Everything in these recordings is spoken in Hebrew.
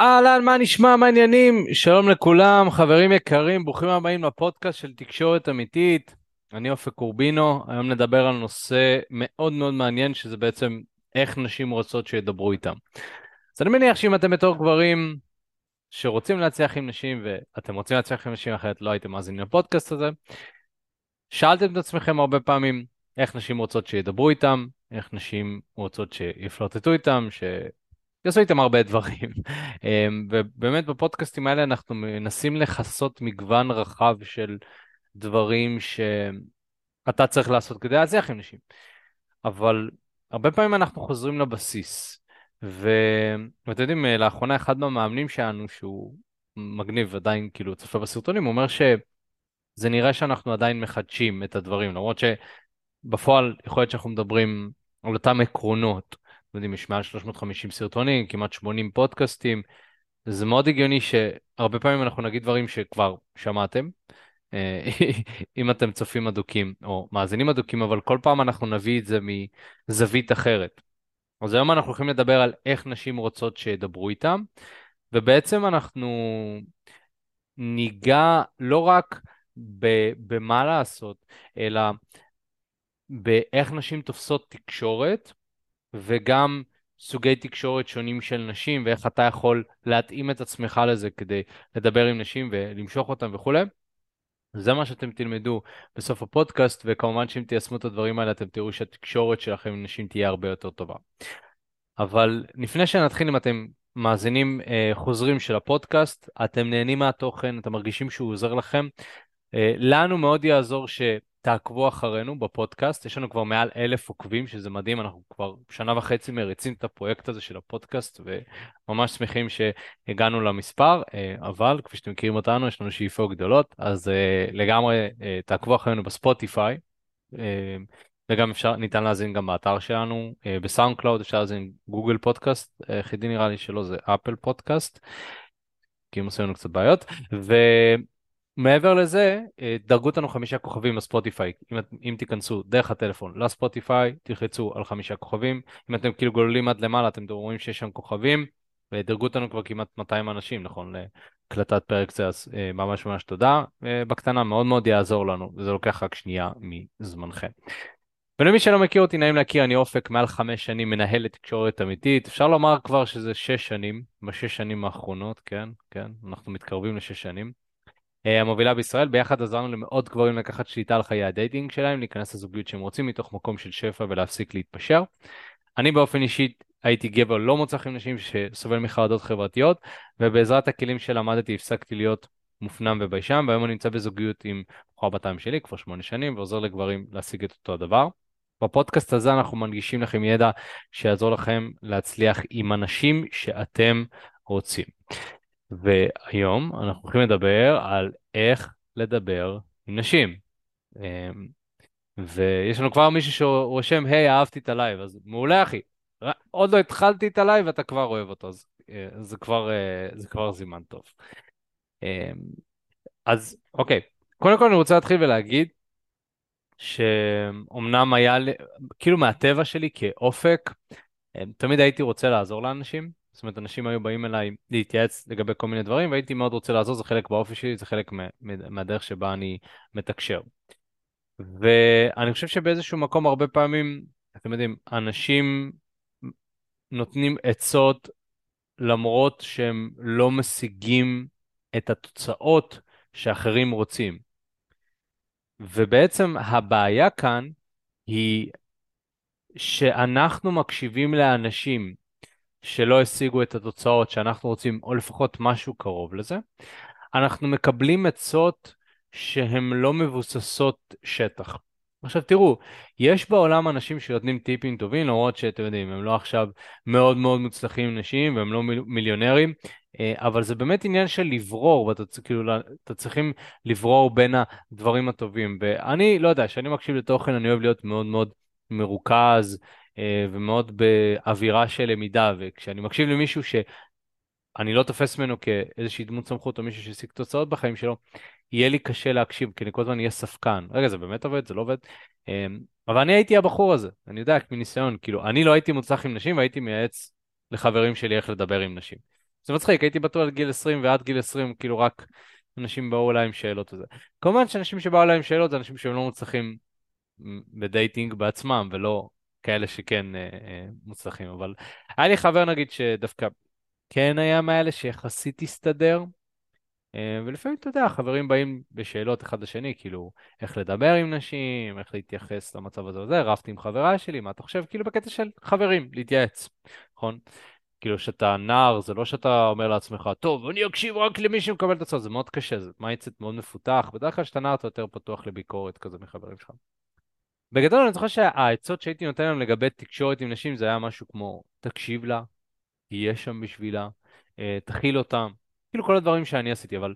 אהלן, מה נשמע, מה העניינים? שלום לכולם, חברים יקרים, ברוכים הבאים לפודקאסט של תקשורת אמיתית. אני אופק קורבינו, היום נדבר על נושא מאוד מאוד מעניין, שזה בעצם איך נשים רוצות שידברו איתם. אז אני מניח שאם אתם בתור גברים שרוצים להצליח עם נשים, ואתם רוצים להצליח עם נשים אחרת לא הייתם מאזינים לפודקאסט הזה, שאלתם את עצמכם הרבה פעמים איך נשים רוצות שידברו איתם, איך נשים רוצות שיפלוטטו איתם, ש... יעשו איתם הרבה דברים. אמ, ובאמת בפודקאסטים האלה אנחנו מנסים לכסות מגוון רחב של דברים שאתה צריך לעשות כדי להצליח עם נשים. אבל הרבה פעמים אנחנו חוזרים לבסיס. ואתם יודעים, לאחרונה אחד מהמאמנים שלנו, שהוא מגניב עדיין, כאילו, צופה בסרטונים, הוא אומר שזה נראה שאנחנו עדיין מחדשים את הדברים, למרות שבפועל יכול להיות שאנחנו מדברים על אותם עקרונות. לא יודעים, יש מעל 350 סרטונים, כמעט 80 פודקאסטים. זה מאוד הגיוני שהרבה פעמים אנחנו נגיד דברים שכבר שמעתם, אה, אם אתם צופים אדוקים או מאזינים אדוקים, אבל כל פעם אנחנו נביא את זה מזווית אחרת. אז היום אנחנו הולכים לדבר על איך נשים רוצות שידברו איתם, ובעצם אנחנו ניגע לא רק במה לעשות, אלא באיך נשים תופסות תקשורת, וגם סוגי תקשורת שונים של נשים, ואיך אתה יכול להתאים את עצמך לזה כדי לדבר עם נשים ולמשוך אותם וכולי. זה מה שאתם תלמדו בסוף הפודקאסט, וכמובן שאם תיישמו את הדברים האלה, אתם תראו שהתקשורת שלכם עם נשים תהיה הרבה יותר טובה. אבל לפני שנתחיל, אם אתם מאזינים אה, חוזרים של הפודקאסט, אתם נהנים מהתוכן, אתם מרגישים שהוא עוזר לכם, אה, לנו מאוד יעזור ש... תעקבו אחרינו בפודקאסט, יש לנו כבר מעל אלף עוקבים, שזה מדהים, אנחנו כבר שנה וחצי מריצים את הפרויקט הזה של הפודקאסט, וממש שמחים שהגענו למספר, אה, אבל כפי שאתם מכירים אותנו, יש לנו שאיפות גדולות, אז אה, לגמרי אה, תעקבו אחרינו ב Spotify, וגם אפשר, ניתן להאזין גם באתר שלנו, ב SoundCloud אפשר להאזין Google Podcast, היחידי נראה לי שלא זה Apple Podcast, כי הם עושים לנו קצת בעיות, ו... מעבר לזה, אה, דרגו אותנו חמישה כוכבים לספוטיפיי. אם, אם תיכנסו דרך הטלפון לספוטיפיי, תלחצו על חמישה כוכבים. אם אתם כאילו גוללים עד למעלה, אתם רואים שיש שם כוכבים, ודרגו אותנו כבר כמעט 200 אנשים, נכון, להקלטת פרק זה, אז אה, ממש ממש תודה. אה, בקטנה, מאוד מאוד יעזור לנו, וזה לוקח רק שנייה מזמנכם. ולמי שלא מכיר אותי, נעים להכיר, אני אופק, מעל חמש שנים מנהל לתקשורת אמיתית. אפשר לומר כבר שזה שש שנים, בשש שנים האחרונות, כן, כן, אנחנו מתקרבים לשש שנים. אה, המובילה בישראל, ביחד עזרנו למאות גברים לקחת שליטה על חיי הדייטינג שלהם, להיכנס לזוגיות שהם רוצים מתוך מקום של שפע ולהפסיק להתפשר. אני באופן אישי הייתי גבר לא מוצלח עם נשים שסובל מחרדות חברתיות, ובעזרת הכלים שלמדתי הפסקתי להיות מופנם וביישן, והיום אני נמצא בזוגיות עם בחורה בת שלי כבר שמונה שנים, ועוזר לגברים להשיג את אותו הדבר. בפודקאסט הזה אנחנו מנגישים לכם ידע שיעזור לכם להצליח עם הנשים שאתם רוצים. והיום אנחנו הולכים לדבר על איך לדבר עם נשים. אמ, ויש לנו כבר מישהו שרושם, היי, אהבתי את הלייב, אז מעולה אחי. עוד לא התחלתי את הלייב ואתה כבר אוהב אותו, אז אה, זה כבר, אה, זה כבר סימן טוב. אמ, אז אוקיי, קודם כל אני רוצה להתחיל ולהגיד שאומנם היה, כאילו מהטבע שלי כאופק, אמ, תמיד הייתי רוצה לעזור לאנשים, זאת אומרת, אנשים היו באים אליי להתייעץ לגבי כל מיני דברים, והייתי מאוד רוצה לעזור, זה חלק באופי שלי, זה חלק מהדרך שבה אני מתקשר. ואני חושב שבאיזשהו מקום הרבה פעמים, אתם יודעים, אנשים נותנים עצות למרות שהם לא משיגים את התוצאות שאחרים רוצים. ובעצם הבעיה כאן היא שאנחנו מקשיבים לאנשים שלא השיגו את התוצאות שאנחנו רוצים, או לפחות משהו קרוב לזה, אנחנו מקבלים עצות שהן לא מבוססות שטח. עכשיו תראו, יש בעולם אנשים שנותנים טיפים טובים, למרות שאתם יודעים, הם לא עכשיו מאוד מאוד מוצלחים נשים והם לא מיליונרים, אה, אבל זה באמת עניין של לברור, ואתה כאילו, צריכים לברור בין הדברים הטובים. ואני, לא יודע, כשאני מקשיב לתוכן אני אוהב להיות מאוד מאוד מרוכז, ומאוד באווירה של למידה, וכשאני מקשיב למישהו שאני לא תופס ממנו כאיזושהי דמות סמכות או מישהו שהשיג תוצאות בחיים שלו, יהיה לי קשה להקשיב, כי אני כל הזמן אהיה ספקן. רגע, זה באמת עובד? זה לא עובד? אה, אבל אני הייתי הבחור הזה, אני יודע, מניסיון, כאילו, אני לא הייתי מוצלח עם נשים והייתי מייעץ לחברים שלי איך לדבר עם נשים. זה מצחיק, הייתי בטוח עד גיל 20 ועד גיל 20, כאילו רק אנשים באו אליי עם שאלות וזה. כמובן שאנשים שבאו אליי עם שאלות זה אנשים שהם לא מוצלחים בדייטינג בעצמם, ולא כאלה שכן אה, אה, מוצלחים, אבל היה לי חבר נגיד שדווקא כן היה מאלה שיחסית הסתדר, אה, ולפעמים, אתה יודע, חברים באים בשאלות אחד לשני, כאילו, איך לדבר עם נשים, איך להתייחס למצב הזה וזה, רבתי עם חברה שלי, מה אתה חושב? כאילו, בקטע של חברים, להתייעץ, נכון? כאילו, כשאתה נער, זה לא שאתה אומר לעצמך, טוב, אני אקשיב רק למי שמקבל את התוצאות, זה מאוד קשה, זה mindset מאוד מפותח, בדרך כלל כשאתה נער אתה יותר פתוח לביקורת כזה מחברים שלך. בגדול, אני זוכר שהעצות שהייתי נותן להם לגבי תקשורת עם נשים, זה היה משהו כמו, תקשיב לה, תהיה שם בשבילה, אה, תכיל אותם, כאילו כל הדברים שאני עשיתי, אבל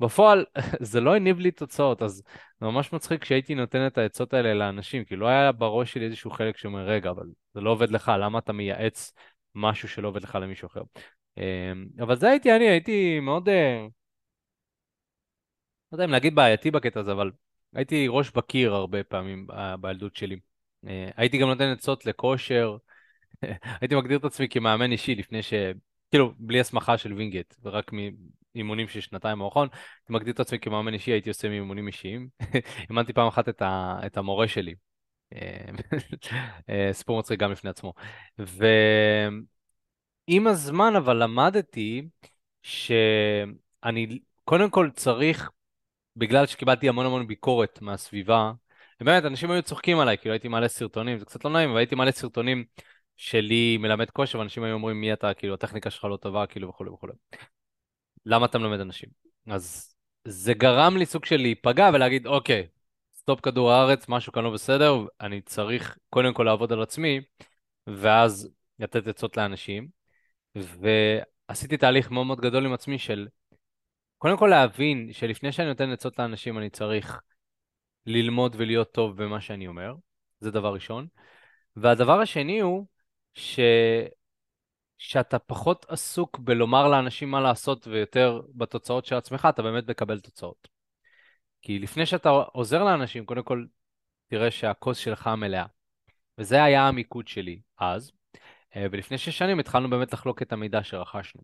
בפועל זה לא הניב לי תוצאות, אז זה ממש מצחיק שהייתי נותן את העצות האלה לאנשים, כי לא היה בראש שלי איזשהו חלק שאומר, רגע, אבל זה לא עובד לך, למה אתה מייעץ משהו שלא עובד לך למישהו אחר? אמ, אבל זה הייתי אני, הייתי מאוד, אה, לא יודע אם להגיד בעייתי בקטע הזה, אבל הייתי ראש בקיר הרבה פעמים בילדות שלי. אה, הייתי גם נותן עצות לכושר, הייתי מגדיר את עצמי כמאמן אישי לפני ש... כאילו, בלי הסמכה של וינגייט, ורק מאימונים של שנתיים מאוחרון, הייתי מגדיר את עצמי כמאמן אישי, הייתי עושה מאימונים אישיים. אימנתי פעם אחת את, ה, את המורה שלי. אה, סיפור מצחיק גם לפני עצמו. ועם הזמן אבל למדתי שאני קודם כל צריך, בגלל שקיבלתי המון המון ביקורת מהסביבה, ובאמת, אנשים היו צוחקים עליי, כאילו הייתי מעלה סרטונים, זה קצת לא נעים, אבל הייתי מעלה סרטונים שלי מלמד כושר, ואנשים היו אומרים מי אתה, כאילו הטכניקה שלך לא טובה, כאילו וכולי וכולי. למה אתה מלמד אנשים? אז זה גרם לי סוג של להיפגע ולהגיד, אוקיי, סטופ כדור הארץ, משהו כאן לא בסדר, אני צריך קודם כל לעבוד על עצמי, ואז לתת עצות לאנשים. ועשיתי תהליך מאוד מאוד גדול עם עצמי של קודם כל להבין שלפני שאני נותן עצות לאנשים אני צריך ללמוד ולהיות טוב במה שאני אומר, זה דבר ראשון. והדבר השני הוא ש... שאתה פחות עסוק בלומר לאנשים מה לעשות ויותר בתוצאות של עצמך, אתה באמת מקבל תוצאות. כי לפני שאתה עוזר לאנשים, קודם כל תראה שהכוס שלך מלאה. וזה היה המיקוד שלי אז, אה, ולפני שש שנים התחלנו באמת לחלוק את המידע שרכשנו.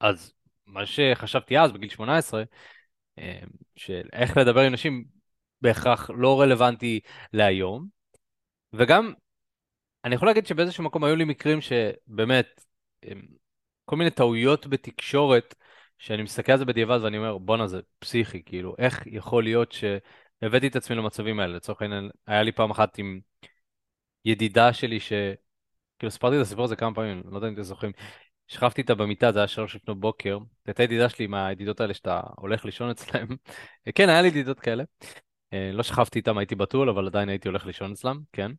אז מה שחשבתי אז, בגיל 18, אה, של איך לדבר עם נשים בהכרח לא רלוונטי להיום, וגם אני יכול להגיד שבאיזשהו מקום היו לי מקרים שבאמת, כל מיני טעויות בתקשורת, שאני מסתכל על זה בדיעבד ואני אומר, בואנה זה פסיכי, כאילו, איך יכול להיות שהבאתי את עצמי למצבים האלה? לצורך העניין, היה לי פעם אחת עם ידידה שלי ש... כאילו, סיפרתי את הסיפור הזה כמה פעמים, לא יודע אם אתם זוכרים. שכבתי איתה במיטה, זה היה שלוש לפנות בוקר, הייתה ידידה שלי מהידידות האלה שאתה הולך לישון אצלם. כן, היה לי ידידות כאלה. אה, לא שכבתי איתם, הייתי בתול, אבל עדיין הייתי הולך לישון אצלם, כן.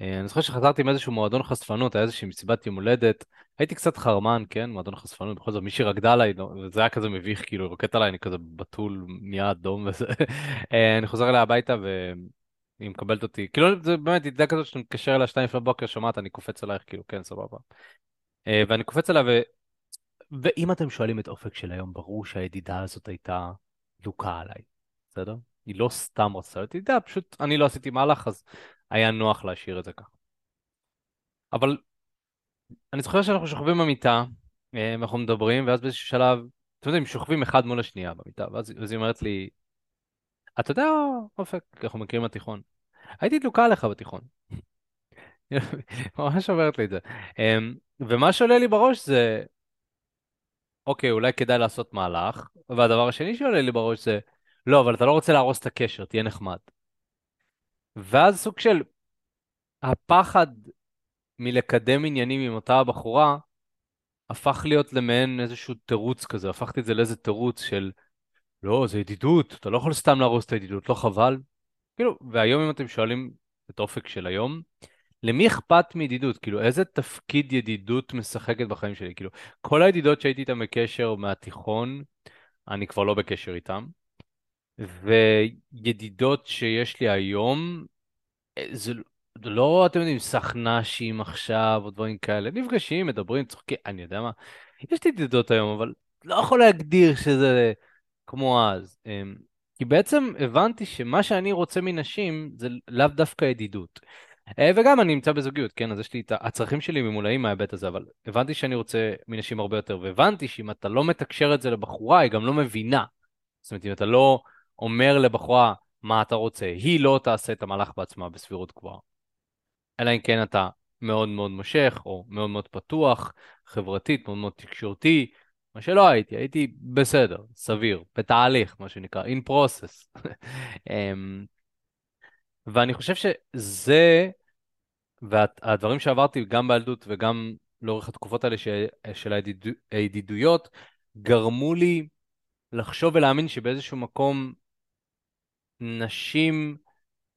אה, אני זוכר שחזרתי מאיזשהו מועדון חשפנות, היה איזושהי מסיבת יום הולדת, הייתי קצת חרמן, כן, מועדון חשפנות, בכל זאת מישהי רקדה עליי, וזה היה כזה מביך, כאילו, היא רוקדת עליי, אני כזה בתול, נהיה אדום וזה. אה, אני חוזר אליה הביתה והיא מקבלת אותי, כאילו, זה באמת ידידה כזאת שאתה מתקשר אליה שתיים לפני בוקר, שומעת, אני קופץ עלייך, כאילו, כן, סבבה. אה, ואני קופץ עליה, ו... ואם אתם שואלים את אופק של היום, ברור שהידידה הזאת הייתה דוקה עליי, בסדר? היא לא סתם רצתה להיות ידידה, פשוט אני לא עשיתי מהלך, אז היה נוח להשאיר את זה ככה. אבל אני זוכר שאנחנו שוכבים במיטה, אה, ואנחנו מדברים, ואז באיזשהו שלב, אתם יודעים, שוכבים אחד מול השנייה במיטה, ואז, ואז היא אומרת לי, אתה יודע, אופק, אנחנו מכירים בתיכון. הייתי דלוקה עליך בתיכון. ממש אומרת לי את זה. ומה שעולה לי בראש זה, אוקיי, אולי כדאי לעשות מהלך, והדבר השני שעולה לי בראש זה, לא, אבל אתה לא רוצה להרוס את הקשר, תהיה נחמד. ואז סוג של הפחד מלקדם עניינים עם אותה הבחורה, הפך להיות למעין איזשהו תירוץ כזה, הפכתי את זה לאיזה תירוץ של לא, זה ידידות, אתה לא יכול סתם להרוס את הידידות, לא חבל? כאילו, והיום אם אתם שואלים את אופק של היום, למי אכפת מידידות? כאילו, איזה תפקיד ידידות משחקת בחיים שלי? כאילו, כל הידידות שהייתי איתן בקשר מהתיכון, אני כבר לא בקשר איתן. וידידות שיש לי היום, אה, זה לא, אתם יודעים, סכנ"שים עכשיו או דברים כאלה, נפגשים, מדברים, צוחקים, אני יודע מה, יש לי ידידות היום, אבל לא יכול להגדיר שזה כמו אז. אמ, כי בעצם הבנתי שמה שאני רוצה מנשים זה לאו דווקא ידידות. אה, וגם אני נמצא בזוגיות, כן? אז יש לי את הצרכים שלי ממולאים מההיבט הזה, אבל הבנתי שאני רוצה מנשים הרבה יותר, והבנתי שאם אתה לא מתקשר את זה לבחורה, היא גם לא מבינה. זאת אומרת, אם אתה לא אומר לבחורה מה אתה רוצה, היא לא תעשה את המהלך בעצמה בסבירות גבוהה. אלא אם כן אתה מאוד מאוד מושך, או מאוד מאוד פתוח, חברתית, מאוד מאוד תקשורתי, מה שלא הייתי, הייתי בסדר, סביר, בתהליך, מה שנקרא, in process. ואני חושב שזה, והדברים שעברתי גם בילדות וגם לאורך התקופות האלה של הידידויות, גרמו לי לחשוב ולהאמין שבאיזשהו מקום נשים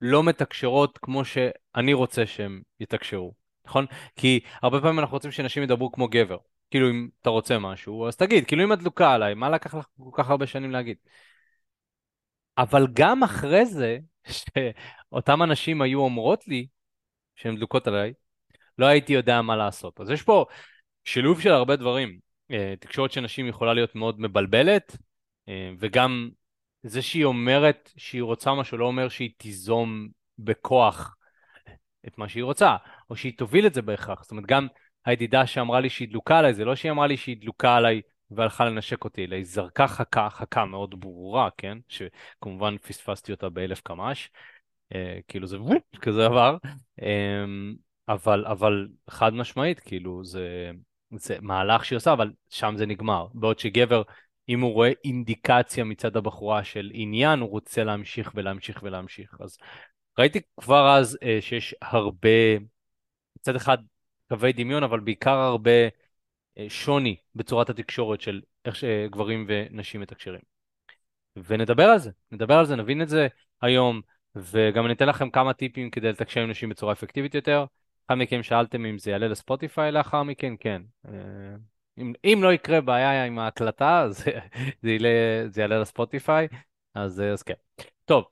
לא מתקשרות כמו שאני רוצה שהן יתקשרו, נכון? כי הרבה פעמים אנחנו רוצים שנשים ידברו כמו גבר. כאילו, אם אתה רוצה משהו, אז תגיד, כאילו אם את דלוקה עליי, מה לקח לך כל כך הרבה שנים להגיד? אבל גם אחרי זה, שאותם אנשים היו אומרות לי שהן דלוקות עליי, לא הייתי יודע מה לעשות. אז יש פה שילוב של הרבה דברים. אה, תקשורת של נשים יכולה להיות מאוד מבלבלת, אה, וגם זה שהיא אומרת שהיא רוצה משהו לא אומר שהיא תיזום בכוח את מה שהיא רוצה, או שהיא תוביל את זה בהכרח. זאת אומרת, גם הידידה שאמרה לי שהיא דלוקה עליי, זה לא שהיא אמרה לי שהיא דלוקה עליי והלכה לנשק אותי, אלא היא זרקה חכה, חכה מאוד ברורה, כן? שכמובן פספסתי אותה באלף קמ"ש, כאילו זה כזה עבר, אה, אבל, אבל חד משמעית, כאילו זה, זה מהלך שהיא עושה, אבל שם זה נגמר. בעוד שגבר, אם הוא רואה אינדיקציה מצד הבחורה של עניין, הוא רוצה להמשיך ולהמשיך ולהמשיך. אז ראיתי כבר אז אה, שיש הרבה, מצד אחד קווי דמיון, אבל בעיקר הרבה אה, שוני בצורת התקשורת של איך שגברים ונשים מתקשרים. ונדבר על זה, נדבר על זה, נבין את זה היום, וגם אני אתן לכם כמה טיפים כדי לתקשר עם נשים בצורה אפקטיבית יותר. אחד מכם שאלתם אם זה יעלה לספוטיפיי לאחר מכן, כן. אה, אם, אם לא יקרה בעיה עם ההקלטה, אז זה, יעלה, זה יעלה לספוטיפיי, אז, אז כן. טוב,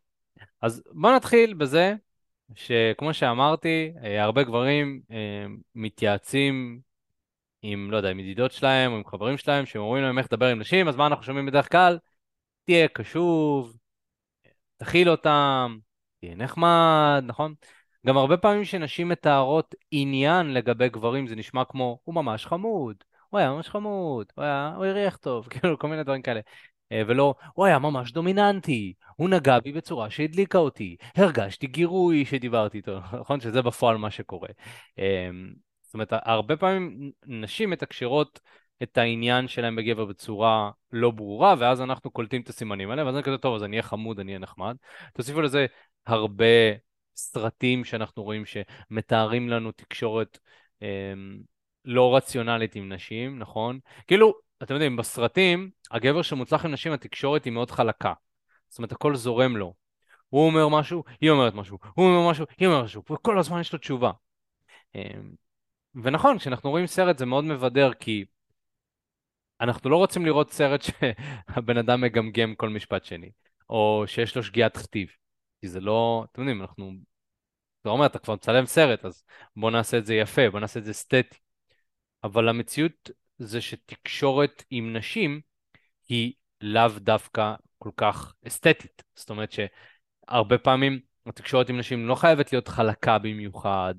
אז בואו נתחיל בזה שכמו שאמרתי, אה, הרבה גברים אה, מתייעצים עם, לא יודע, עם ידידות שלהם או עם חברים שלהם, שהם אומרים להם איך לדבר עם נשים, אז מה אנחנו שומעים בדרך כלל? תהיה קשוב, תכיל אותם, תהיה נחמד, נכון? גם הרבה פעמים שנשים מתארות עניין לגבי גברים, זה נשמע כמו, הוא ממש חמוד, הוא היה ממש חמוד, הוא, היה, הוא הריח טוב, כאילו כל מיני דברים כאלה. אה, ולא, הוא היה ממש דומיננטי, הוא נגע בי בצורה שהדליקה אותי, הרגשתי גירוי שדיברתי איתו, נכון? שזה בפועל מה שקורה. אה, זאת אומרת, הרבה פעמים נשים מתקשרות את העניין שלהם בגבר בצורה לא ברורה, ואז אנחנו קולטים את הסימנים האלה, ואז אני כזה, טוב, אז אני אהיה חמוד, אני אהיה נחמד. תוסיפו לזה הרבה סרטים שאנחנו רואים שמתארים לנו תקשורת אה, לא רציונלית עם נשים, נכון? כאילו, אתם יודעים, בסרטים, הגבר שמוצלח עם נשים, התקשורת היא מאוד חלקה. זאת אומרת, הכל זורם לו. הוא אומר משהו, היא אומרת משהו, הוא אומר משהו, היא אומרת משהו, וכל הזמן יש לו תשובה. אמ, ונכון, כשאנחנו רואים סרט זה מאוד מבדר, כי אנחנו לא רוצים לראות סרט שהבן אדם מגמגם כל משפט שני, או שיש לו שגיאת כתיב. כי זה לא, אתם יודעים, אנחנו... אתה אומר, אתה כבר מצלם סרט, אז בוא נעשה את זה יפה, בוא נעשה את זה אסתטי. אבל המציאות זה שתקשורת עם נשים היא לאו דווקא כל כך אסתטית. זאת אומרת שהרבה פעמים התקשורת עם נשים לא חייבת להיות חלקה במיוחד,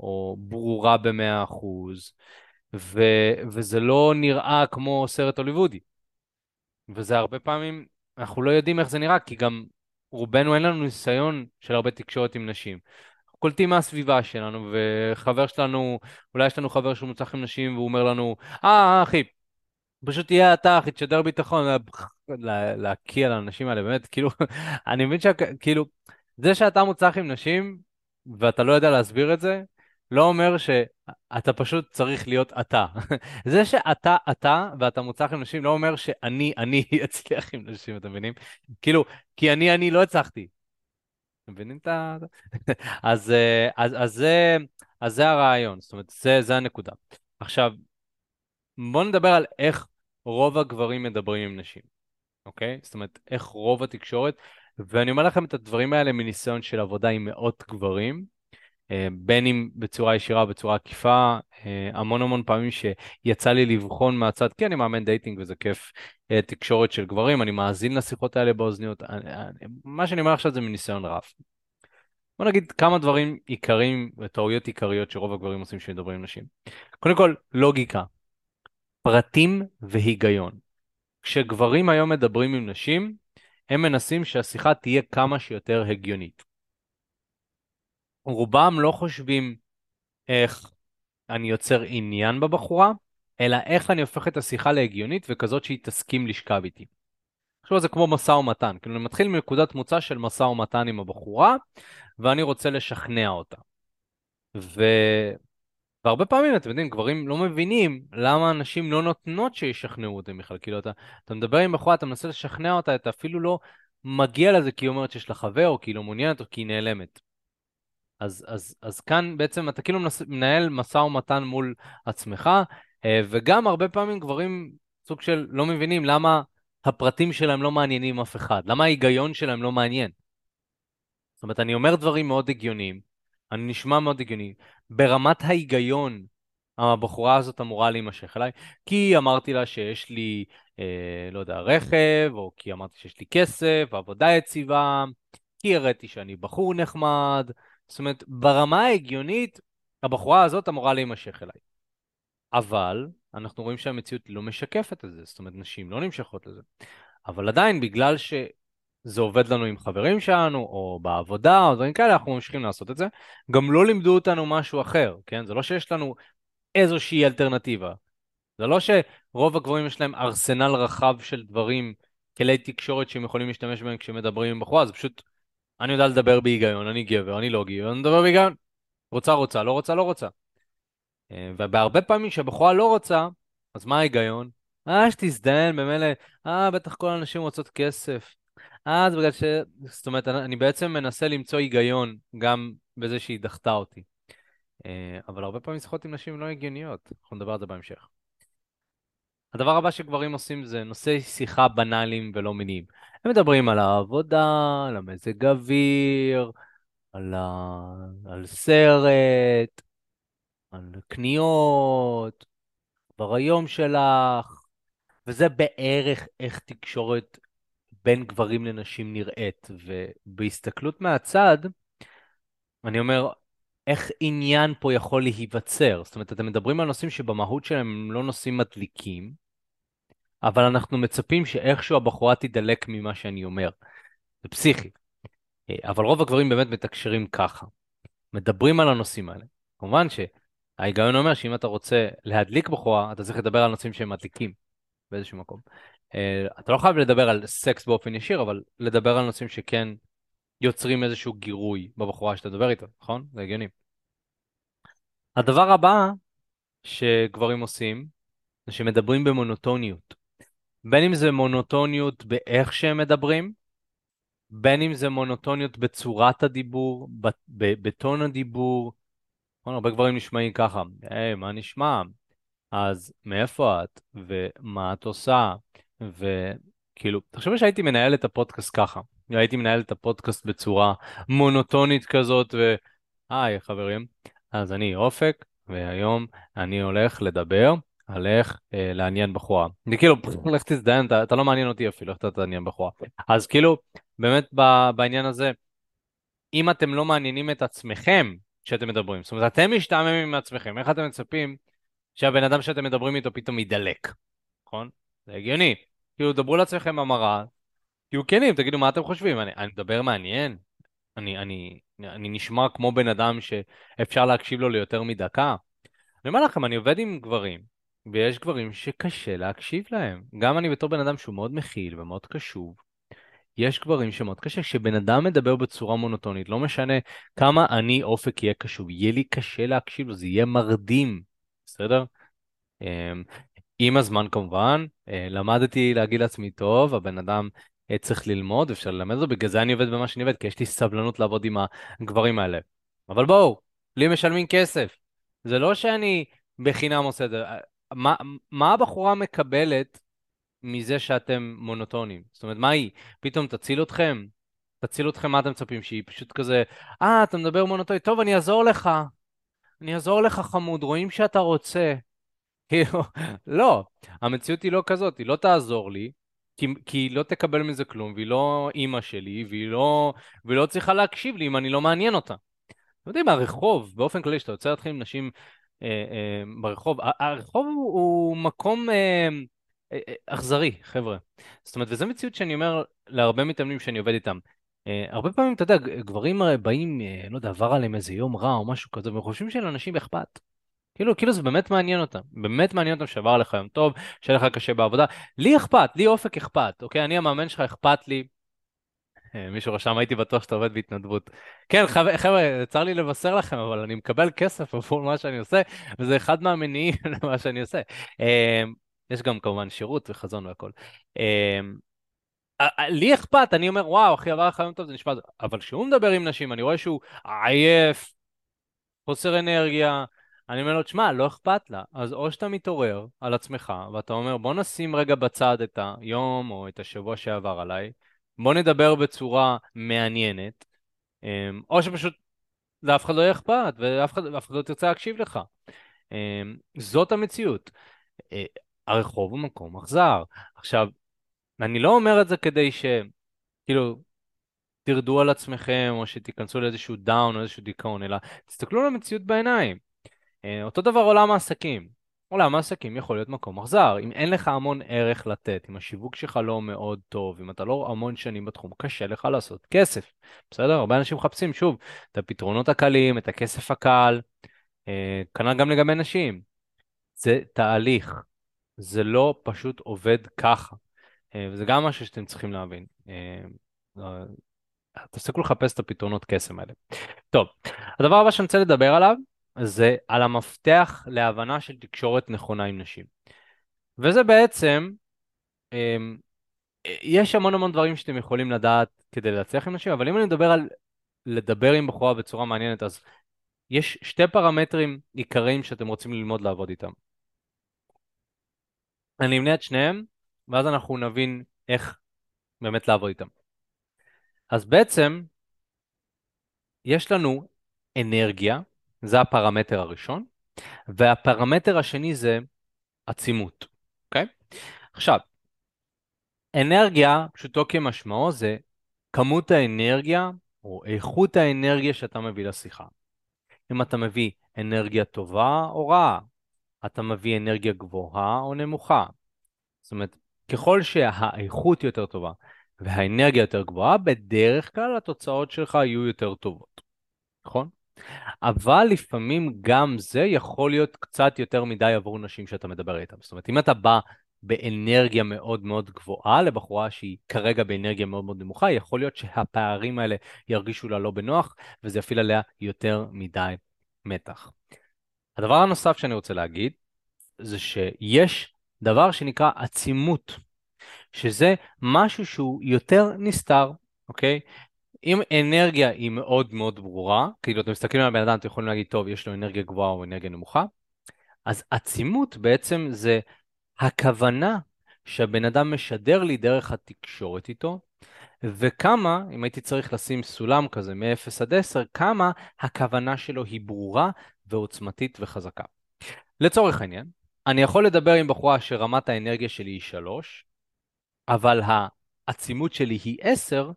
או ברורה במאה אחוז, ו- וזה לא נראה כמו סרט הוליוודי. וזה הרבה פעמים, אנחנו לא יודעים איך זה נראה, כי גם רובנו אין לנו ניסיון של הרבה תקשורת עם נשים. קולטים מהסביבה שלנו, וחבר שלנו, אולי יש לנו חבר שהוא מוצלח עם נשים, והוא אומר לנו, אה, אחי, פשוט תהיה אתה, אחי, תשדר ביטחון, להקיא על האנשים האלה, באמת, כאילו, אני מבין שכאילו, זה שאתה מוצלח עם נשים, ואתה לא יודע להסביר את זה, לא אומר שאתה פשוט צריך להיות אתה. זה שאתה אתה ואתה מוצלח עם נשים לא אומר שאני, אני אצליח עם נשים, אתם מבינים? כאילו, כי אני, אני לא הצלחתי. מבינים את ה... אז, אה, אז, אז, זה, אז זה הרעיון, זאת אומרת, זה, זה הנקודה. עכשיו, בואו נדבר על איך רוב הגברים מדברים עם נשים, אוקיי? זאת אומרת, איך רוב התקשורת, ואני אומר לכם את הדברים האלה מניסיון של עבודה עם מאות גברים, בין אם בצורה ישירה או בצורה עקיפה, אה, המון המון פעמים שיצא לי לבחון מהצד, כי אני מאמן dating וזה כיף, אה, תקשורת של גברים, אני מאזין לשיחות האלה באוזניות, מה שאני אומר עכשיו זה מניסיון רב. בוא נגיד כמה דברים עיקריים וטעויות עיקריות שרוב הגברים עושים כשמדברים עם נשים. קודם כל, לוגיקה, פרטים והיגיון. כשגברים היום מדברים עם נשים, הם מנסים שהשיחה תהיה כמה שיותר הגיונית. רובם לא חושבים איך אני יוצר עניין בבחורה, אלא איך אני הופך את השיחה להגיונית וכזאת שהיא תסכים לשכב איתי. עכשיו זה כמו משא ומתן, כאילו אני מתחיל מנקודת מוצא של משא ומתן עם הבחורה, ואני רוצה לשכנע אותה. ו... והרבה פעמים, אתם יודעים, גברים לא מבינים למה אנשים לא נותנות שישכנעו אותם בכלל. כאילו, אתה, אתה מדבר עם בחורה, אתה מנסה לשכנע אותה, אתה אפילו לא מגיע לזה כי היא אומרת שיש לה חבר, או כי היא לא מעוניינת, או כי היא נעלמת. אז, אז, אז כאן בעצם אתה כאילו מנהל משא ומתן מול עצמך, אה, וגם הרבה פעמים גברים סוג של לא מבינים למה הפרטים שלהם לא מעניינים אף אחד, למה ההיגיון שלהם לא מעניין. זאת אומרת, אני אומר דברים מאוד הגיוניים, אני נשמע מאוד הגיוני. ברמת ההיגיון, הבחורה הזאת אמורה להימשך אליי, כי אמרתי לה שיש לי, אה, לא יודע, רכב, או כי אמרתי שיש לי כסף, עבודה יציבה, כי הראיתי שאני בחור נחמד. זאת אומרת, ברמה ההגיונית, הבחורה הזאת אמורה להימשך אליי. אבל אנחנו רואים שהמציאות לא משקפת את זה, זאת אומרת, נשים לא נמשכות לזה. אבל עדיין, בגלל שזה עובד לנו עם חברים שלנו, או בעבודה, או דברים כאלה, אנחנו ממשיכים לעשות את זה. גם לא לימדו אותנו משהו אחר, כן? זה לא שיש לנו איזושהי אלטרנטיבה. זה לא שרוב הגברים יש להם ארסנל רחב של דברים, כלי תקשורת שהם יכולים להשתמש בהם כשמדברים עם בחורה, זה פשוט, אני יודע לדבר בהיגיון, אני גבר, אני לוגי, אני מדבר בהיגיון. רוצה רוצה, לא רוצה לא רוצה. אה, ובהרבה פעמים כשהבחורה לא רוצה, אז מה ההיגיון? אה, שתזדיין, במילא, אה, בטח כל הנשים רוצות כסף. אה, זה בגלל ש... זאת אומרת, אני בעצם מנסה למצוא היגיון גם בזה שהיא דחתה אותי. אה, אבל הרבה פעמים שיחות עם נשים לא הגיוניות, אנחנו נדבר על זה בהמשך. הדבר הבא שגברים עושים זה נושאי שיחה בנאליים ולא מיניים. הם מדברים על העבודה, על המזג אוויר, על, ה... על סרט, על קניות, כבר היום שלך, וזה בערך איך תקשורת בין גברים לנשים נראית. ובהסתכלות מהצד, אני אומר, איך עניין פה יכול להיווצר? זאת אומרת, אתם מדברים על נושאים שבמהות שלהם הם לא נושאים מדליקים, אבל אנחנו מצפים שאיכשהו הבחורה תידלק ממה שאני אומר. זה פסיכי. אבל רוב הגברים באמת מתקשרים ככה. מדברים על הנושאים האלה. כמובן שההיגיון אומר שאם אתה רוצה להדליק בחורה, אתה צריך לדבר על נושאים שהם מדליקים באיזשהו מקום. אה, אתה לא חייב לדבר על סקס באופן ישיר, אבל לדבר על נושאים שכן יוצרים איזשהו גירוי בבחורה שאתה מדבר איתה, נכון? זה הגיוני. הדבר הבא שגברים עושים, זה שמדברים במונוטוניות. בין אם זה מונוטוניות באיך שהם מדברים, בין אם זה מונוטוניות בצורת הדיבור, בטון הדיבור. נכון, הרבה גברים נשמעים ככה, היי, מה נשמע? אז מאיפה את? ומה את עושה? וכאילו, תחשבי שהייתי מנהל את הפודקאסט ככה. הייתי מנהל את הפודקאסט בצורה מונוטונית כזאת, ו... היי חברים, אז אני אופק, והיום אני הולך לדבר על איך אה, לעניין בחורה. אני כאילו, לך תזדיין, אתה, אתה לא מעניין אותי אפילו, איך אתה תעניין בחורה. אז כאילו, באמת ב, בעניין הזה, אם אתם לא מעניינים את עצמכם כשאתם מדברים, זאת אומרת, אתם משתעממים עם עצמכם, איך אתם מצפים שהבן אדם שאתם מדברים איתו פתאום ידלק, נכון? זה הגיוני. כאילו, דברו לעצמכם המרה, תהיו כנים, תגידו מה אתם חושבים, אני, אני מדבר מעניין? אני, אני, אני נשמע כמו בן אדם שאפשר להקשיב לו ליותר מדקה? אני אומר לכם, אני עובד עם גברים, ויש גברים שקשה להקשיב להם. גם אני בתור בן אדם שהוא מאוד מכיל ומאוד קשוב, יש גברים שמאוד קשה. כשבן אדם מדבר בצורה מונוטונית, לא משנה כמה אני אופק יהיה קשוב, יהיה לי קשה להקשיב לו, זה יהיה מרדים, בסדר? אמ, עם הזמן כמובן, אה, למדתי להגיד לעצמי, טוב, הבן אדם אה, צריך ללמוד, אפשר ללמד אותו, בגלל זה אני עובד במה שאני עובד, כי יש לי סבלנות לעבוד עם הגברים האלה. אבל בואו, לי משלמים כסף. זה לא שאני בחינם עושה את זה. מה, מה הבחורה מקבלת מזה שאתם מונוטונים? זאת אומרת, מה היא? פתאום תציל אתכם? תציל אתכם, מה אתם מצפים? שהיא פשוט כזה, אה, אתה מדבר מונוטוני, טוב, אני אעזור לך. אני אעזור לך, חמוד, רואים שאתה רוצה. כאילו, לא, המציאות היא לא כזאת, היא לא תעזור לי, כי, כי היא לא תקבל מזה כלום, והיא לא אימא שלי, והיא לא, והיא לא צריכה להקשיב לי אם אני לא מעניין אותה. אתם יודעים, הרחוב, באופן כללי, כשאתה יוצא להתחיל עם נשים ברחוב, הרחוב הוא, מקום אה, אה, אה, אכזרי, חבר'ה. זאת אומרת, וזו מציאות שאני אומר להרבה מתאמנים שאני עובד איתם. אה, הרבה פעמים, אתה יודע, גברים באים, אה, לא יודע, עבר עליהם איזה יום רע או משהו כזה, והם חושבים שלאנשים אכפת. כאילו, כאילו זה באמת מעניין אותם, באמת מעניין אותם שעבר לך יום טוב, שיהיה לך קשה בעבודה. לי אכפת, לי אופק אכפת, אוקיי? אני המאמן שלך, אכפת לי. אה, מישהו רשם, הייתי בטוח שאתה עובד בהתנדבות. כן, חבר'ה, צר לי לבשר לכם, אבל אני מקבל כסף עבור מה שאני עושה, וזה אחד מהמניעים למה שאני עושה. אה, יש גם כמובן שירות וחזון והכל. אה, לי אכפת, אני אומר, וואו, אחי, עבר לך יום טוב, זה נשמע... אבל כשהוא מדבר עם נשים, אני רואה שהוא עייף, חוסר אנרגיה, אני אומר לו, תשמע, לא אכפת לה. אז או שאתה מתעורר על עצמך, ואתה אומר, בוא נשים רגע בצד את היום או את השבוע שעבר עליי, בוא נדבר בצורה מעניינת, אמ, או שפשוט לאף אחד לא יהיה אכפת, ואף אחד, אחד לא תרצה להקשיב לך. אמ, זאת המציאות. אה, הרחוב הוא מקום אכזר. עכשיו, אני לא אומר את זה כדי ש... כאילו, תרדו על עצמכם, או שתיכנסו לאיזשהו דאון או איזשהו דיכאון, אלא תסתכלו על המציאות בעיניים. אה, אותו דבר עולם העסקים. עולם העסקים יכול להיות מקום אכזר. אם אין לך המון ערך לתת, אם השיווק שלך לא מאוד טוב, אם אתה לא המון שנים בתחום, קשה לך לעשות כסף. בסדר? הרבה אנשים מחפשים, שוב, את הפתרונות הקלים, את הכסף הקל, אה, כנ"ל גם לגבי נשים. זה תהליך. זה לא פשוט עובד ככה. אה, וזה גם משהו שאתם צריכים להבין. תפסיקו לחפש את הפתרונות קסם האלה. טוב, הדבר הבא שאני רוצה לדבר עליו זה על המפתח להבנה של תקשורת נכונה עם נשים. וזה בעצם, אמ, יש המון המון דברים שאתם יכולים לדעת כדי להצליח עם נשים, אבל אם אני מדבר על לדבר עם בחורה בצורה מעניינת, אז יש שתי פרמטרים עיקריים שאתם רוצים ללמוד לעבוד איתם. אני אמנה את שניהם, ואז אנחנו נבין איך באמת לעבוד איתם. אז בעצם, יש לנו אנרגיה, זה הפרמטר הראשון, והפרמטר השני זה עצימות, אוקיי? עכשיו, אנרגיה, פשוטו כמשמעו, זה כמות האנרגיה או איכות האנרגיה שאתה מביא לשיחה. אם אתה מביא אנרגיה טובה או רעה, אתה מביא אנרגיה גבוהה או נמוכה. זאת אומרת, ככל שהאיכות יותר טובה והאנרגיה יותר גבוהה, בדרך כלל התוצאות שלך יהיו יותר טובות, נכון? אבל לפעמים גם זה יכול להיות קצת יותר מדי עבור נשים שאתה מדבר איתן. זאת אומרת, אם אתה בא באנרגיה מאוד מאוד גבוהה לבחורה שהיא כרגע באנרגיה מאוד מאוד נמוכה, יכול להיות שהפערים האלה ירגישו לה לא בנוח, וזה יפעיל עליה יותר מדי מתח. הדבר הנוסף שאני רוצה להגיד, זה שיש דבר שנקרא עצימות, שזה משהו שהוא יותר נסתר, אוקיי? אם אנרגיה היא מאוד מאוד ברורה, כאילו אתם מסתכלים על הבן אדם, אתם יכולים להגיד, טוב, יש לו אנרגיה גבוהה או אנרגיה נמוכה, אז עצימות בעצם זה הכוונה שהבן אדם משדר לי דרך התקשורת איתו, וכמה, אם הייתי צריך לשים סולם כזה מ-0 עד 10, כמה הכוונה שלו היא ברורה ועוצמתית וחזקה. לצורך העניין, אני יכול לדבר עם בחורה שרמת האנרגיה שלי היא 3, אבל העצימות שלי היא 10,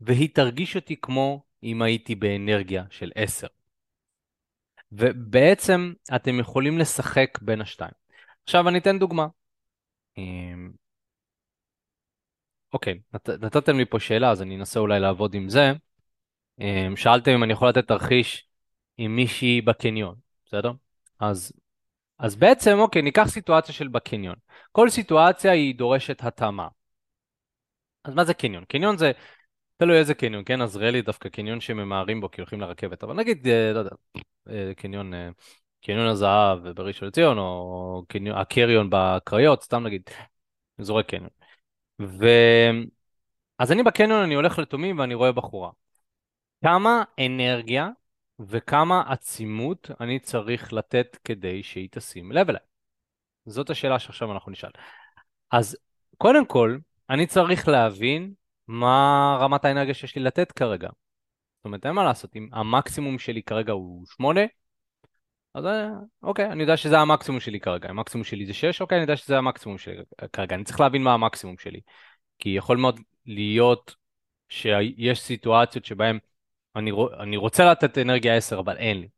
והיא תרגיש אותי כמו אם הייתי באנרגיה של 10. ובעצם אתם יכולים לשחק בין השתיים. עכשיו אני אתן דוגמה. אמ, אוקיי, נת, נתתם לי פה שאלה, אז אני אנסה אולי לעבוד עם זה. אמ, שאלתם אם אני יכול לתת תרחיש עם מישהי בקניון, בסדר? אז, אז בעצם, אוקיי, ניקח סיטואציה של בקניון. כל סיטואציה היא דורשת התאמה. אז מה זה קניון? קניון זה תלוי איזה קניון, כן? עזריאלי דווקא קניון שממהרים בו כי הולכים לרכבת, אבל נגיד, אה, לא יודע, אה, קניון, אה, קניון הזהב בראשון לציון, או קניון, הקריון בקריות, סתם נגיד, אזורי קניון. ו... אז אני בקניון, אני הולך לתומים ואני רואה בחורה. כמה אנרגיה וכמה עצימות אני צריך לתת כדי שהיא תשים לב אליי? זאת השאלה שעכשיו אנחנו נשאל. אז קודם כל, אני צריך להבין מה רמת האנרגיה שיש לי לתת כרגע. זאת אומרת, אין מה לעשות, אם המקסימום שלי כרגע הוא 8, אז אה, אוקיי, אני יודע שזה המקסימום שלי כרגע. המקסימום שלי זה 6, אוקיי, אני יודע שזה המקסימום שלי כרגע. אני צריך להבין מה המקסימום שלי. כי יכול מאוד להיות שיש סיטואציות שבהן אני, אני רוצה לתת אנרגיה 10, אבל אין לי.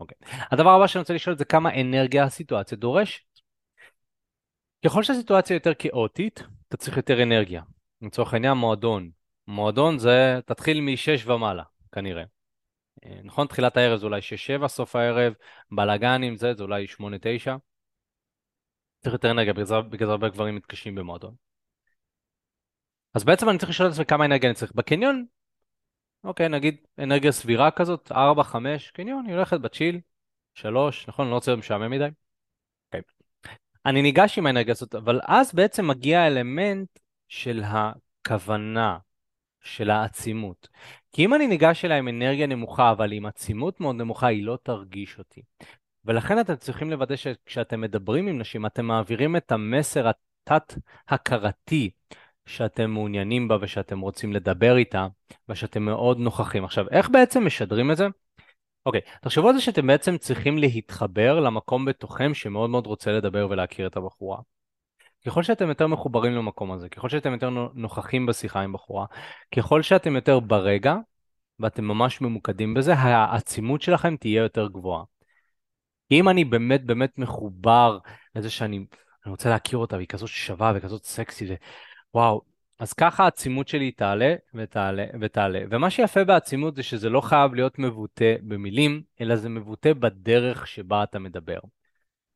אוקיי. הדבר הבא שאני רוצה לשאול זה כמה אנרגיה הסיטואציה דורשת. ככל שהסיטואציה יותר כאוטית, אתה צריך יותר אנרגיה. לצורך העניין מועדון. מועדון זה, תתחיל מ-6 ומעלה, כנראה. אה, נכון? תחילת הערב זה אולי 6-7, סוף הערב, בלאגן עם זה, זה אולי 8-9. צריך יותר אנרגיה, בגלל זה הרבה גברים מתקשים במועדון. אז בעצם אני צריך לשאול את עצמי כמה אנרגיה אני צריך. בקניון, אוקיי, נגיד אנרגיה סבירה כזאת, 4, 5, קניון, היא הולכת בצ'יל, 3, נכון? אני לא רוצה להיות משעמם מדי. אוקיי. אני ניגש עם האנרגיה הזאת, אבל אז בעצם מגיע האלמנט של הכוונה, של העצימות. כי אם אני ניגש אליה עם אנרגיה נמוכה, אבל עם עצימות מאוד נמוכה, היא לא תרגיש אותי. ולכן אתם צריכים לוודא שכשאתם מדברים עם נשים, אתם מעבירים את המסר התת-הכרתי שאתם מעוניינים בה ושאתם רוצים לדבר איתה, ושאתם מאוד נוכחים. עכשיו, איך בעצם משדרים את זה? אוקיי, תחשבו על זה שאתם בעצם צריכים להתחבר למקום בתוכם שמאוד מאוד רוצה לדבר ולהכיר את הבחורה. ככל שאתם יותר מחוברים למקום הזה, ככל שאתם יותר נוכחים בשיחה עם בחורה, ככל שאתם יותר ברגע, ואתם ממש ממוקדים בזה, העצימות שלכם תהיה יותר גבוהה. כי אם אני באמת באמת מחובר לזה שאני אני רוצה להכיר אותה, והיא כזאת שווה וכזאת סקסי, וואו, אז ככה העצימות שלי תעלה ותעלה ותעלה. ומה שיפה בעצימות זה שזה לא חייב להיות מבוטא במילים, אלא זה מבוטא בדרך שבה אתה מדבר,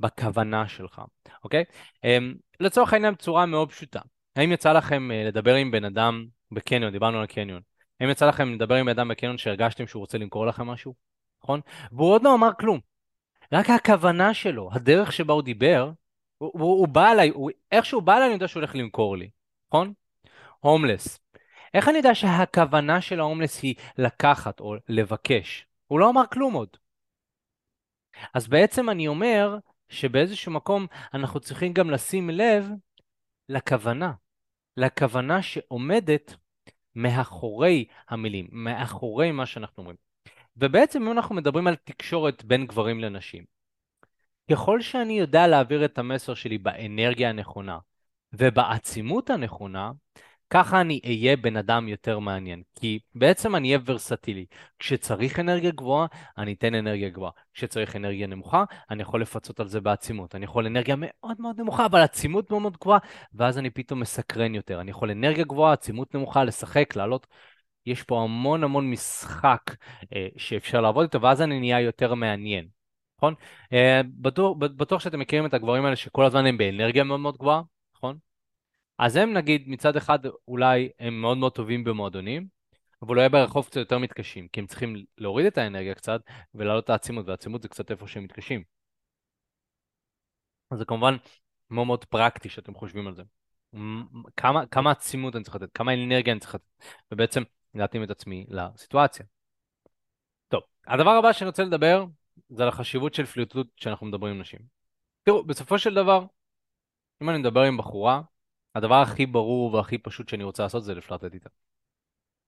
בכוונה שלך, אוקיי? Um, לצורך העניין בצורה מאוד פשוטה. האם יצא לכם uh, לדבר עם בן אדם בקניון, דיברנו על קניון, האם יצא לכם לדבר עם בן אדם בקניון שהרגשתם שהוא רוצה למכור לכם משהו, נכון? והוא עוד לא אמר כלום. רק הכוונה שלו, הדרך שבה הוא דיבר, הוא, הוא, הוא בא אליי, הוא, איך שהוא בא אליי אני יודע שהוא הולך למכור לי, נכון? הומלס. איך אני יודע שהכוונה של ההומלס היא לקחת או לבקש? הוא לא אמר כלום עוד. אז בעצם אני אומר שבאיזשהו מקום אנחנו צריכים גם לשים לב לכוונה, לכוונה שעומדת מאחורי המילים, מאחורי מה שאנחנו אומרים. ובעצם אם אנחנו מדברים על תקשורת בין גברים לנשים, ככל שאני יודע להעביר את המסר שלי באנרגיה הנכונה ובעצימות הנכונה, ככה אני אהיה בן אדם יותר מעניין, כי בעצם אני אהיה ורסטילי. כשצריך אנרגיה גבוהה, אני אתן אנרגיה גבוהה. כשצריך אנרגיה נמוכה, אני יכול לפצות על זה בעצימות. אני יכול אנרגיה מאוד מאוד נמוכה, אבל עצימות מאוד מאוד גבוהה, ואז אני פתאום מסקרן יותר. אני יכול אנרגיה גבוהה, עצימות נמוכה, לשחק, לעלות. יש פה המון המון משחק אה, שאפשר לעבוד איתו, ואז אני נהיה יותר מעניין. נכון? אה, בטוח, בטוח שאתם מכירים את הגברים האלה שכל הזמן הם באנרגיה מאוד מאוד גבוהה, נכון? אז הם נגיד מצד אחד אולי הם מאוד מאוד טובים במועדונים, אבל אולי ברחוב קצת יותר מתקשים, כי הם צריכים להוריד את האנרגיה קצת ולהעלות את העצימות, והעצימות זה קצת איפה שהם מתקשים. אז זה כמובן מאוד מאוד פרקטי שאתם חושבים על זה. כמה, כמה עצימות אני צריך לתת, כמה אנרגיה אני צריך לתת, ובעצם להתאים את עצמי לסיטואציה. טוב, הדבר הבא שאני רוצה לדבר זה על החשיבות של פליטות כשאנחנו מדברים עם נשים. תראו, בסופו של דבר, אם אני מדבר עם בחורה, הדבר הכי ברור והכי פשוט שאני רוצה לעשות זה לפלרטט איתה.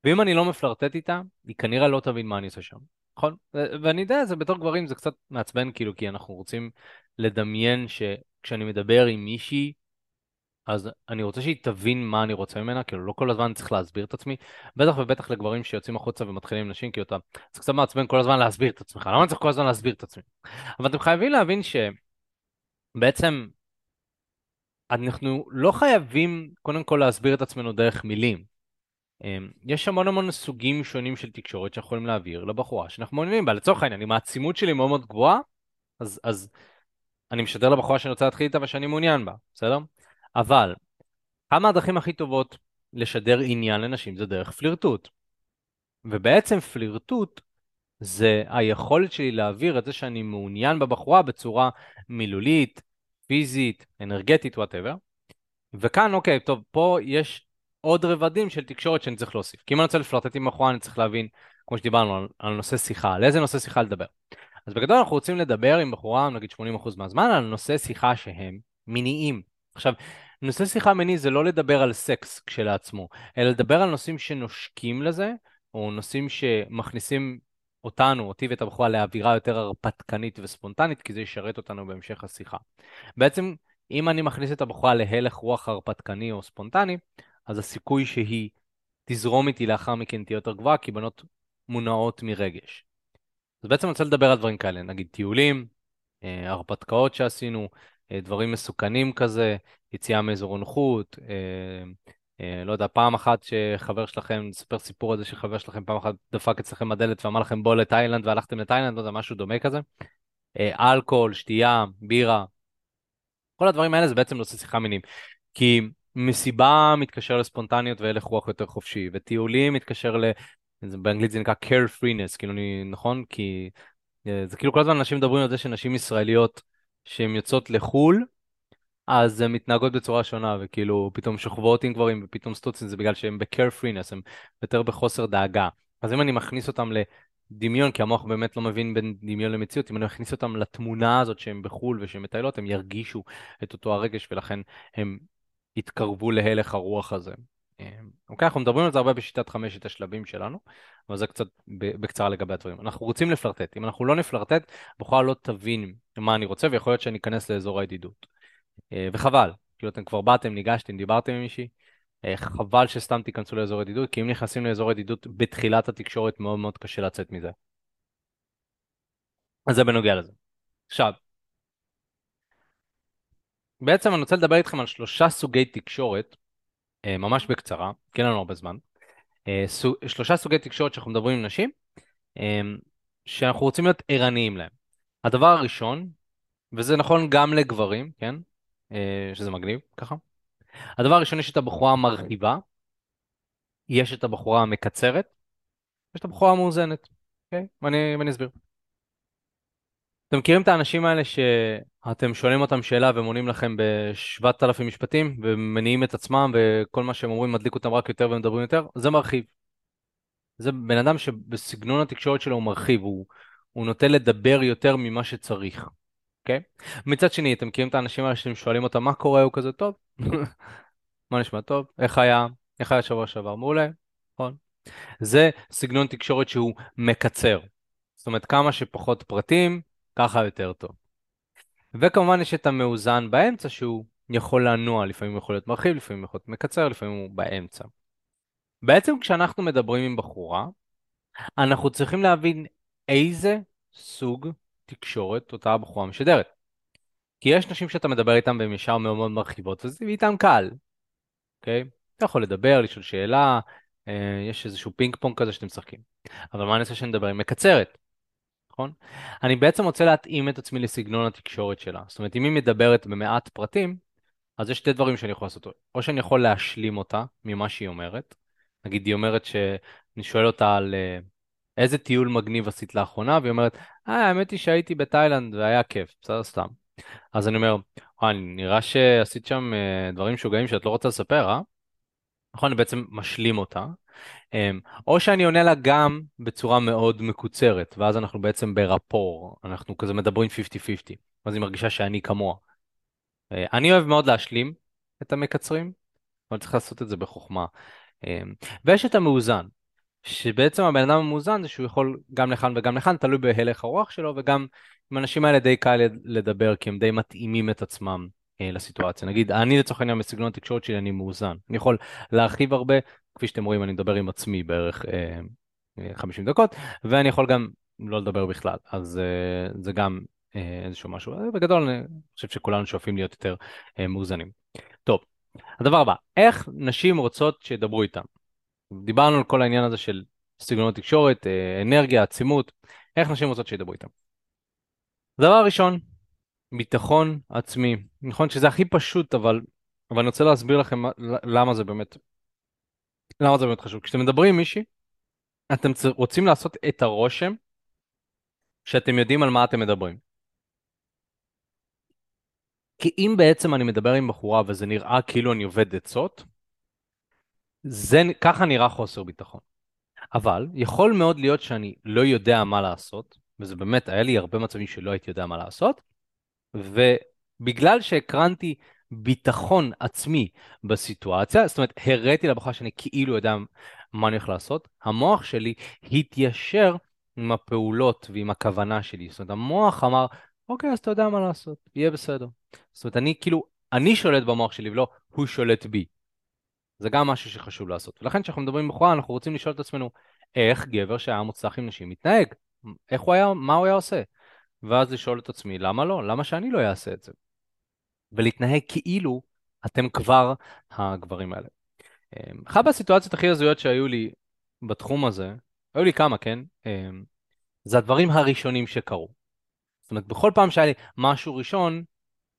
ואם אני לא מפלרטט איתה, היא כנראה לא תבין מה אני עושה שם, נכון? ואני יודע, זה בתור גברים זה קצת מעצבן, כאילו, כי אנחנו רוצים לדמיין שכשאני מדבר עם מישהי, אז אני רוצה שהיא תבין מה אני רוצה ממנה, כאילו לא כל הזמן צריך להסביר את עצמי, בטח ובטח לגברים שיוצאים החוצה ומתחילים עם נשים, כי אתה זה קצת מעצבן כל הזמן להסביר את עצמך, למה אני צריך כל הזמן להסביר את עצמי? אבל אתם חייבים להבין שבעצם אנחנו לא חייבים קודם כל להסביר את עצמנו דרך מילים. אמ, יש המון המון סוגים שונים של תקשורת שיכולים להעביר לבחורה שאנחנו מעוניינים בה. לצורך העניין, אם העצימות שלי מאוד מאוד גבוהה, אז, אז אני משדר לבחורה שאני רוצה להתחיל איתה ושאני מעוניין בה, בסדר? אבל, כמה הדרכים הכי טובות לשדר עניין לנשים זה דרך פלירטוט. ובעצם פלירטוט זה היכולת שלי להעביר את זה שאני מעוניין בבחורה בצורה מילולית, פיזית, אנרגטית, whatever. וכאן, אוקיי, טוב, פה יש עוד רבדים של תקשורת שאני צריך להוסיף. כי אם אני רוצה לפלרטט עם בחורה, אני צריך להבין, כמו שדיברנו, על, על נושא שיחה, על איזה נושא שיחה לדבר. אז בגדול אנחנו רוצים לדבר עם בחורה, נגיד 80% מהזמן, על נושא שיחה שהם מיניים. עכשיו, נושא שיחה מיני זה לא לדבר על סקס כשלעצמו, אלא לדבר על נושאים שנושקים לזה, או נושאים שמכניסים אותנו, אותי ואת הבחורה, לאווירה יותר הרפתקנית וספונטנית, כי זה ישרת אותנו בהמשך השיחה. בעצם, אם אני מכניס את הבחורה להלך רוח הרפתקני או ספונטני, אז הסיכוי שהיא תזרום איתי לאחר מכן תהיה יותר גבוהה, כי בנות מונעות מרגש. אז בעצם אני רוצה לדבר על דברים כאלה, נגיד טיולים, אה, הרפתקאות שעשינו, אה, דברים מסוכנים כזה, יציאה מאזור הנוחות, אה, לא יודע, פעם אחת שחבר שלכם, נספר סיפור על זה שחבר שלכם פעם אחת דפק אצלכם בדלת ואמר לכם בוא לתאילנד והלכתם לתאילנד, לא יודע, משהו דומה כזה. אלכוהול, שתייה, בירה, כל הדברים האלה זה בעצם נושא שיחה מינים. כי מסיבה מתקשר לספונטניות והלך רוח יותר חופשי, וטיולים מתקשר ל... באנגלית זה נקרא carefreeness, כאילו אני, נכון? כי אה, זה כאילו כל הזמן אנשים מדברים על זה שנשים ישראליות שהן יוצאות לחו"ל, אז הן מתנהגות בצורה שונה, וכאילו פתאום שוכבות עם גברים ופתאום סטוצים, זה בגלל שהן ב-carefreeness, הן יותר בחוסר דאגה. אז אם אני מכניס אותם לדמיון, כי המוח באמת לא מבין בין דמיון למציאות, אם אני מכניס אותם לתמונה הזאת שהן בחו"ל ושהן מטיילות, הם ירגישו את אותו הרגש, ולכן הם יתקרבו להלך הרוח הזה. אמ, אוקיי, אנחנו מדברים על זה הרבה בשיטת חמשת השלבים שלנו, אבל זה קצת בקצרה לגבי הדברים. אנחנו רוצים לפלרטט, אם אנחנו לא נפלרטט, בחורה לא תבין מה אני רוצה, ויכול להיות שאני אכנס לאזור הידידות. אה, וחבל, כאילו אתם כבר באתם, ניגשתם, דיברתם עם מישהי, אה, חבל שסתם תיכנסו לאזור ידידות, כי אם נכנסים לאזור ידידות בתחילת התקשורת, מאוד מאוד קשה לצאת מזה. אז זה בנוגע לזה. עכשיו, בעצם אני רוצה לדבר איתכם על שלושה סוגי תקשורת, אה, ממש בקצרה, כי אין לנו הרבה זמן. שלושה סוגי תקשורת שאנחנו מדברים עם נשים, שאנחנו רוצים להיות ערניים להם. הדבר הראשון, וזה נכון גם לגברים, כן? שזה מגניב, ככה. הדבר הראשון, יש את הבחורה המרחיבה, יש את הבחורה המקצרת, יש את הבחורה המאוזנת, אוקיי? ואני, ואני אסביר. אתם מכירים את האנשים האלה שאתם שואלים אותם שאלה והם עונים לכם בשבעת אלפים משפטים ומניעים את עצמם וכל מה שהם אומרים מדליק אותם רק יותר ומדברים יותר? זה מרחיב. זה בן אדם שבסגנון התקשורת שלו הוא מרחיב, הוא, הוא נוטה לדבר יותר ממה שצריך, אוקיי? Okay? מצד שני, אתם מכירים את האנשים האלה שאתם שואלים אותם מה קורה, הוא כזה טוב? מה נשמע טוב? איך היה? איך היה שבוע שעבר? מעולה, נכון? זה סגנון תקשורת שהוא מקצר. זאת אומרת, כמה שפחות פרטים, ככה יותר טוב. וכמובן יש את המאוזן באמצע שהוא יכול לנוע, לפעמים יכול להיות מרחיב, לפעמים יכול להיות מקצר, לפעמים הוא באמצע. בעצם כשאנחנו מדברים עם בחורה, אנחנו צריכים להבין איזה סוג תקשורת אותה הבחורה משדרת. כי יש נשים שאתה מדבר איתן והן ישר מאוד מאוד מרחיבות, וזה איתן קל, אוקיי? אתה יכול לדבר, לשאול שאלה, אה, יש איזשהו פינג פונג כזה שאתם משחקים. אבל מה אני עושה שאני מדבר עם מקצרת? נכון? אני בעצם רוצה להתאים את עצמי לסגנון התקשורת שלה. זאת אומרת, אם היא מדברת במעט פרטים, אז יש שתי דברים שאני יכול לעשות. או שאני יכול להשלים אותה ממה שהיא אומרת. נגיד, היא אומרת שאני שואל אותה על אה, איזה טיול מגניב עשית לאחרונה, והיא אומרת, אה, האמת היא שהייתי בתאילנד והיה כיף, בסדר סתם. אז אני אומר, וואי, נראה שעשית שם אה, דברים משוגעים שאת לא רוצה לספר, אה? נכון, אני בעצם משלים אותה. אמ, או שאני עונה לה גם בצורה מאוד מקוצרת, ואז אנחנו בעצם ברפור, אנחנו כזה מדברים 50-50, אז היא מרגישה שאני כמוה. אה, אני אוהב מאוד להשלים את המקצרים, אבל צריך לעשות את זה בחוכמה. אמ, ויש את המאוזן, שבעצם הבן אדם המאוזן זה שהוא יכול גם לכאן וגם לכאן, תלוי בהלך הרוח שלו, וגם עם האנשים האלה די קל לדבר, כי הם די מתאימים את עצמם אה, לסיטואציה. נגיד, אני לצורך העניין בסגנון התקשורת שלי אני מאוזן. אני יכול להרחיב הרבה, כפי שאתם רואים אני מדבר עם עצמי בערך אה, 50 אה, דקות, ואני יכול גם לא לדבר בכלל, אז אה, זה גם אה, איזשהו משהו. אה, בגדול אני חושב שכולנו שואפים להיות יותר אה, מאוזנים. טוב, הדבר הבא, איך נשים רוצות שידברו איתם? דיברנו על כל העניין הזה של סגנון התקשורת, אה, אנרגיה, עצימות, איך נשים רוצות שידברו איתם? דבר ראשון, ביטחון עצמי. נכון שזה הכי פשוט, אבל, אבל אני רוצה להסביר לכם למה זה באמת, למה זה באמת חשוב. כשאתם מדברים עם מישהי, אתם רוצים לעשות את הרושם שאתם יודעים על מה אתם מדברים. כי אם בעצם אני מדבר עם בחורה וזה נראה כאילו אני עובד עצות, זה, ככה נראה חוסר ביטחון. אבל יכול מאוד להיות שאני לא יודע מה לעשות, וזה באמת, היה לי הרבה מצבים שלא הייתי יודע מה לעשות, ובגלל שהקרנתי ביטחון עצמי בסיטואציה, זאת אומרת, הראיתי לבחורה שאני כאילו יודע מה אני הולך לעשות, המוח שלי התיישר עם הפעולות ועם הכוונה שלי. זאת אומרת, המוח אמר, אוקיי, אז אתה יודע מה לעשות, יהיה בסדר. זאת אומרת, אני כאילו, אני שולט במוח שלי ולא הוא שולט בי. זה גם משהו שחשוב לעשות. ולכן כשאנחנו מדברים בחורה, אנחנו רוצים לשאול את עצמנו, איך גבר שהיה מוצלח עם נשים מתנהג? איך הוא היה, מה הוא היה עושה? ואז לשאול את עצמי, למה לא? למה שאני לא אעשה את זה? ולהתנהג כאילו אתם כבר הגברים האלה. אמ, אחת מהסיטואציות הכי הזויות שהיו לי בתחום הזה, היו לי כמה, כן? אמ, זה הדברים הראשונים שקרו. זאת אומרת, בכל פעם שהיה לי משהו ראשון,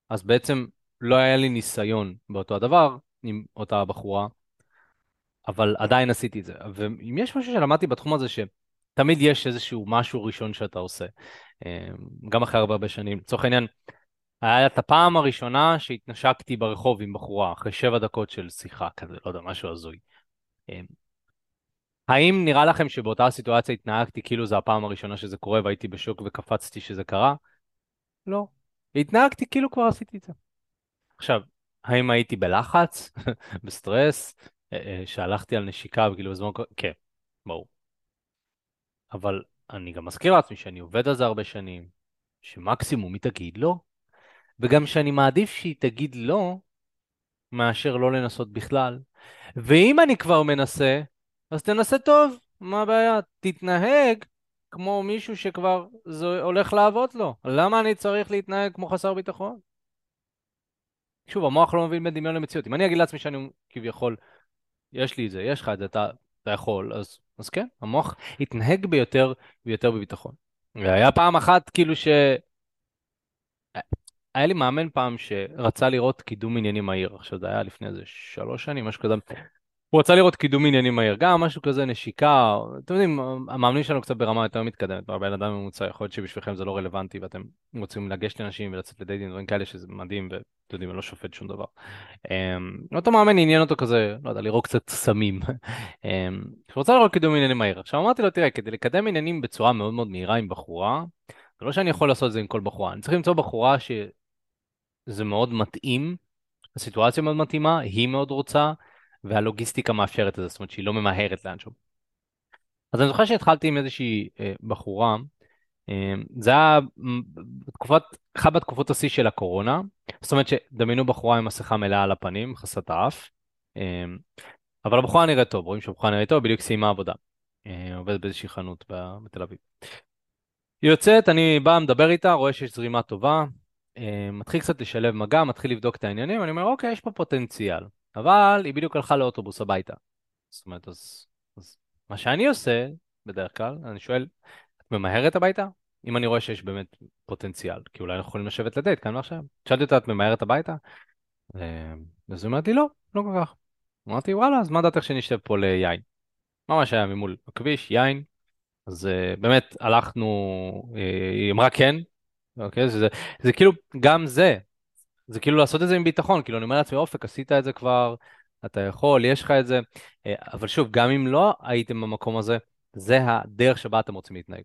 אז בעצם לא היה לי ניסיון באותו הדבר עם אותה בחורה, אבל עדיין עשיתי את זה. ואם יש משהו שלמדתי בתחום הזה, שתמיד יש איזשהו משהו ראשון שאתה עושה, אמ, גם אחרי הרבה הרבה שנים. לצורך העניין, היה את הפעם הראשונה שהתנשקתי ברחוב עם בחורה, אחרי שבע דקות של שיחה כזה, לא יודע, משהו הזוי. אמ, האם נראה לכם שבאותה סיטואציה התנהגתי כאילו זו הפעם הראשונה שזה קורה והייתי בשוק וקפצתי שזה קרה? לא. התנהגתי כאילו כבר עשיתי את זה. עכשיו, האם הייתי בלחץ, בסטרס, אה, אה, שהלכתי על נשיקה וכאילו בזמן... כן, ברור. אבל אני גם מזכיר לעצמי שאני עובד על זה הרבה שנים, שמקסימום היא תגיד לא, וגם שאני מעדיף שהיא תגיד לא, מאשר לא לנסות בכלל. ואם אני כבר מנסה, אז תנסה טוב, מה הבעיה? תתנהג כמו מישהו שכבר זה הולך לעבוד לו. למה אני צריך להתנהג כמו חסר ביטחון? שוב, המוח לא מבין בין דמיון למציאות. אם אני אגיד לעצמי שאני כביכול, יש לי את זה, יש לך את זה, אתה, אתה יכול, אז, אז כן, המוח יתנהג ביותר ויותר בביטחון. והיה פעם אחת כאילו ש... היה לי מאמן פעם שרצה לראות קידום עניינים מהיר, עכשיו זה היה לפני איזה שלוש שנים, משהו כזה. הוא רצה לראות קידום עניינים מהיר, גם משהו כזה נשיקה, אתם יודעים, המאמנים שלנו קצת ברמה יותר מתקדמת, הרבה אדם ממוצע, יכול להיות שבשבילכם זה לא רלוונטי ואתם רוצים לגשת לאנשים ולצאת לדייטים, דברים כאלה שזה מדהים ואתם יודעים, אני לא שופט שום דבר. אמ, אותו מאמן עניין אותו כזה, לא יודע, לראות קצת סמים. אמ, הוא רצה לראות קידום עניינים מהיר. עכשיו אמרתי לו, תראה, כדי לקדם עניינים בצורה מאוד מאוד מהירה עם בחורה, זה לא שאני יכול לעשות את זה עם כל בחורה, אני צריך למצוא בחורה שזה מאוד מתאים, הסיטואציה מאוד מתאימה, היא מאוד רוצה, והלוגיסטיקה מאפשרת את זה, זאת אומרת שהיא לא ממהרת לאנשהו. אז אני זוכר שהתחלתי עם איזושהי אה, בחורה, אה, זה היה בתקופת, אחת בתקופות השיא של הקורונה, זאת אומרת שדמיינו בחורה עם מסכה מלאה על הפנים, חסת האף, אה, אבל הבחורה נראית טוב, רואים שהבחורה נראית טוב, בדיוק סיימה עבודה. עובדת באיזושהי חנות בתל אביב. היא יוצאת, אני בא, מדבר איתה, רואה שיש זרימה טובה, מתחיל קצת לשלב מגע, מתחיל לבדוק את העניינים, אני אומר, אוקיי, יש פה פוטנציאל. אבל היא בדיוק הלכה לאוטובוס הביתה. זאת אומרת, אז, אז מה שאני עושה, בדרך כלל, אני שואל, את ממהרת הביתה? אם אני רואה שיש באמת פוטנציאל, כי אולי אנחנו יכולים לשבת לדייט כאן ועכשיו. שאלתי אותה, את ממהרת הביתה? אז היא אומרת לי, לא, לא כל כך. אמרתי, וואלה, אז מה דעתך שנשב פה ליין? ממש היה ממול הכביש, יין. אז uh, באמת הלכנו, אה, היא אמרה כן, אוקיי? זה, זה, זה כאילו, גם זה, זה כאילו לעשות את זה עם ביטחון, כאילו אני אומר לעצמי, אופק, עשית את זה כבר, אתה יכול, יש לך את זה, אה, אבל שוב, גם אם לא הייתם במקום הזה, זה הדרך שבה אתם רוצים להתנהג.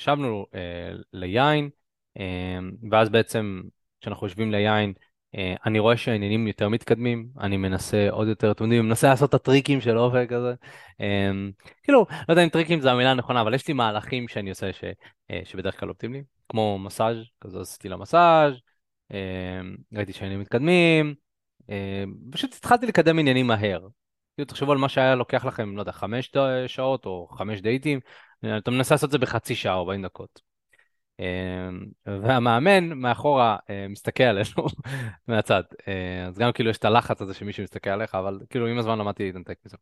ישבנו אה, ליין, אה, ואז בעצם כשאנחנו יושבים ליין, אה, אני רואה שהעניינים יותר מתקדמים, אני מנסה עוד יותר, אתם יודעים, מנסה לעשות את הטריקים של אופק כזה. אה, כאילו, לא יודע אם טריקים זה המילה הנכונה, אבל יש לי מהלכים שאני עושה ש, אה, שבדרך כלל לי, כמו מסאז', כזה עשיתי לה מסאז', ראיתי שהעניינים מתקדמים, אמ, פשוט התחלתי לקדם עניינים מהר. כאילו תחשבו על מה שהיה לוקח לכם, לא יודע, חמש שעות או חמש דייטים, אתה מנסה לעשות את זה בחצי שעה, 40 דקות. אמ, והמאמן מאחורה אה, מסתכל עלינו מהצד, אה, אז גם כאילו יש את הלחץ הזה שמישהו מסתכל עליך, אבל כאילו עם הזמן למדתי להתנתק מזה.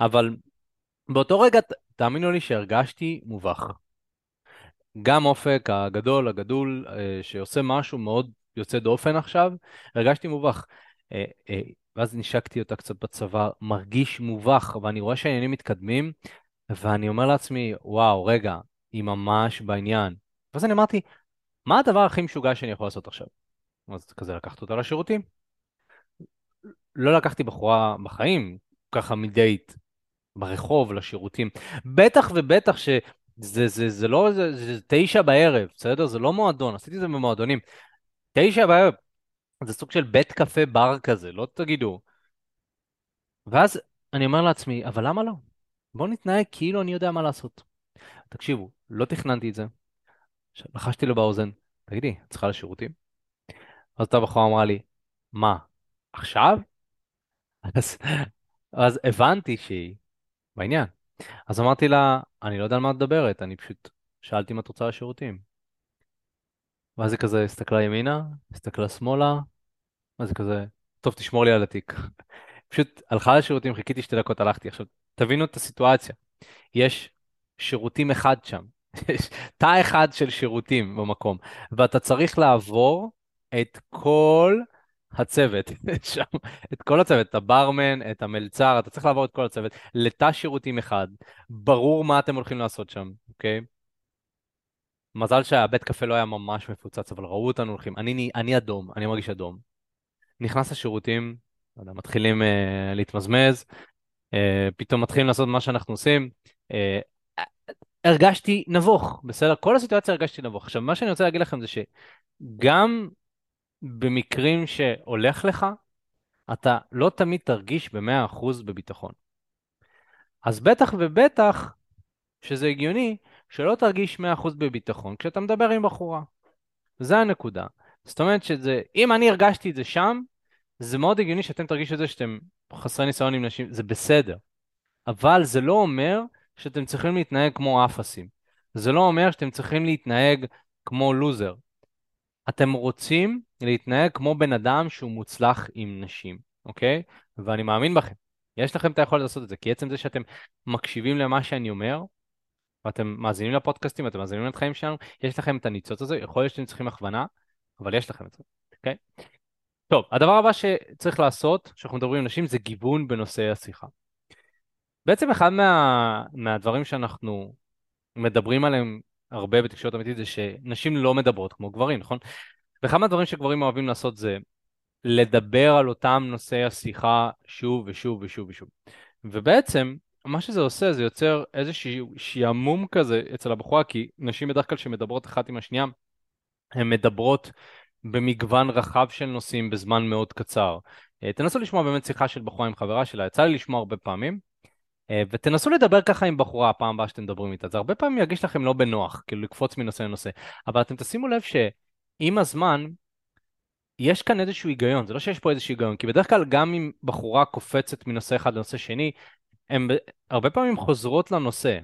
אבל באותו רגע, תאמינו לי שהרגשתי מובך. גם אופק הגדול, הגדול, אה, שעושה משהו מאוד יוצא דופן עכשיו, הרגשתי מובך. אה, אה, ואז נשקתי אותה קצת בצבא, מרגיש מובך, ואני רואה שהעניינים מתקדמים, ואני אומר לעצמי, וואו, רגע, היא ממש בעניין. ואז אני אמרתי, מה הדבר הכי משוגע שאני יכול לעשות עכשיו? אז כזה לקחת אותה לשירותים. לא לקחתי בחורה בחיים, ככה מדייט, ברחוב, לשירותים. בטח ובטח שזה זה, זה, זה לא, זה, זה תשע בערב, בסדר? זה לא מועדון, עשיתי את זה במועדונים. תשע בערב, זה סוג של בית קפה בר כזה, לא תגידו. ואז אני אומר לעצמי, אבל למה לא? בואו נתנהג כאילו אני יודע מה לעשות. תקשיבו, לא תכננתי את זה. לחשתי לו באוזן, תגידי, את צריכה לשירותים? אז אותה בחורה אמרה לי, מה, עכשיו? אז אז הבנתי שהיא בעניין. אז אמרתי לה, אני לא יודע על מה את מדברת, אני פשוט שאלתי אם את רוצה לשירותים. ואז היא כזה הסתכלה ימינה, הסתכלה שמאלה, אז היא כזה, טוב, תשמור לי על התיק. פשוט הלכה לשירותים, חיכיתי שתי דקות, הלכתי. עכשיו, תבינו את הסיטואציה. יש שירותים אחד שם, יש תא אחד של שירותים במקום, ואתה צריך לעבור את כל הצוות שם, את כל הצוות, את הברמן, את המלצר, אתה צריך לעבור את כל הצוות לתא שירותים אחד, ברור מה אתם הולכים לעשות שם, אוקיי? מזל שהבית קפה לא היה ממש מפוצץ, אבל ראו אותנו הולכים. אני, אני אדום, אני מרגיש אדום. נכנס לשירותים, לא מתחילים uh, להתמזמז, uh, פתאום מתחילים לעשות מה שאנחנו עושים. Uh, הרגשתי נבוך, בסדר? כל הסיטואציה הרגשתי נבוך. עכשיו, מה שאני רוצה להגיד לכם זה שגם במקרים שהולך לך, אתה לא תמיד תרגיש ב-100% בביטחון. אז בטח ובטח שזה הגיוני שלא תרגיש 100% בביטחון כשאתה מדבר עם בחורה. זה הנקודה. זאת אומרת שזה, אם אני הרגשתי את זה שם, זה מאוד הגיוני שאתם תרגישו את זה שאתם חסרי ניסיון עם נשים, זה בסדר. אבל זה לא אומר שאתם צריכים להתנהג כמו אפסים. זה לא אומר שאתם צריכים להתנהג כמו לוזר. אתם רוצים להתנהג כמו בן אדם שהוא מוצלח עם נשים, אוקיי? ואני מאמין בכם. יש לכם את היכולת לעשות את זה, כי עצם זה שאתם מקשיבים למה שאני אומר, ואתם מאזינים לפודקאסטים, אתם מאזינים לחיים שלנו, יש לכם את הניצוץ הזה, יכול להיות שאתם צריכים הכוונה, אבל יש לכם את זה, אוקיי? טוב, הדבר הבא שצריך לעשות, כשאנחנו מדברים עם נשים, זה גיוון בנושא השיחה. בעצם אחד מה, מהדברים שאנחנו מדברים עליהם הרבה בתקשורת אמיתית זה שנשים לא מדברות כמו גברים, נכון? ואחד מהדברים שגברים אוהבים לעשות זה לדבר על אותם נושאי השיחה שוב ושוב ושוב ושוב. ובעצם, מה שזה עושה זה יוצר איזשהו שעמום כזה אצל הבחורה, כי נשים בדרך כלל שמדברות אחת עם השנייה, הן מדברות במגוון רחב של נושאים בזמן מאוד קצר. אה, תנסו לשמוע באמת שיחה של בחורה עם חברה שלה, יצא לי לשמוע הרבה פעמים, אה, ותנסו לדבר ככה עם בחורה הפעם הבאה שאתם מדברים איתה. זה הרבה פעמים ירגיש לכם לא בנוח, כאילו לקפוץ מנושא לנושא, אבל אתם תשימו לב שעם הזמן, יש כאן איזשהו היגיון, זה לא שיש פה איזשהו היגיון, כי בדרך כלל גם אם בחורה קופצת מנושא אחד לנושא שני, הן הרבה פעמים חוזרות לנושא.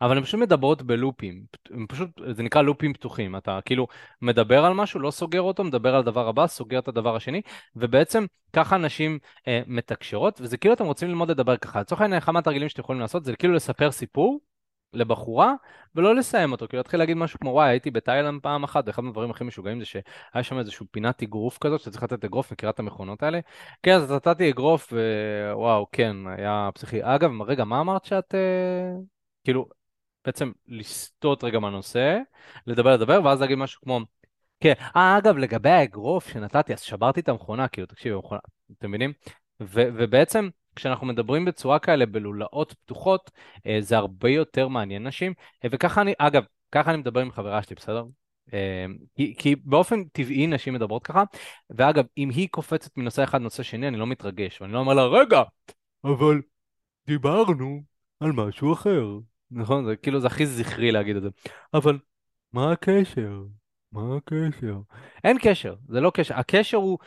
אבל הן פשוט מדברות בלופים, הם פשוט, זה נקרא לופים פתוחים, אתה כאילו מדבר על משהו, לא סוגר אותו, מדבר על הדבר הבא, סוגר את הדבר השני, ובעצם ככה אנשים אה, מתקשרות, וזה כאילו אתם רוצים ללמוד לדבר ככה. לצורך העניין, אחד מהתרגילים שאתם יכולים לעשות זה כאילו לספר סיפור לבחורה, ולא לסיים אותו, כאילו להתחיל להגיד משהו כמו וואי, הייתי בתאילנד פעם אחת, ואחד מהדברים הכי משוגעים זה שהיה שם איזשהו פינת אגרוף כזאת, שאתה צריך לתת אגרוף, מכירה את המכונות האלה? כן, אז נתתי אגרוף, ווואו, כן, היה פסיכי. אגב, רגע, מה אמרת שאת... אה, כאילו, בעצם לסטות רגע מהנושא, לדבר לדבר, ואז להגיד משהו כמו, כן, אה, אגב, לגבי האגרוף שנתתי, אז שברתי את המכונה, כאילו, תקשיב, המכונה, אתם מבינים? ו- ובעצם, כשאנחנו מדברים בצורה כאלה בלולאות פתוחות, אה, זה הרבה יותר מעניין נשים, אה, וככה אני, אגב, ככה אני מדבר עם חברה שלי, בסדר? אה, כי, כי באופן טבעי נשים מדברות ככה, ואגב, אם היא קופצת מנושא אחד לנושא שני, אני לא מתרגש, ואני לא אומר לה, רגע, אבל דיברנו על משהו אחר. נכון? זה כאילו זה הכי זכרי להגיד את זה. אבל מה הקשר? מה הקשר? אין קשר, זה לא קשר. הקשר הוא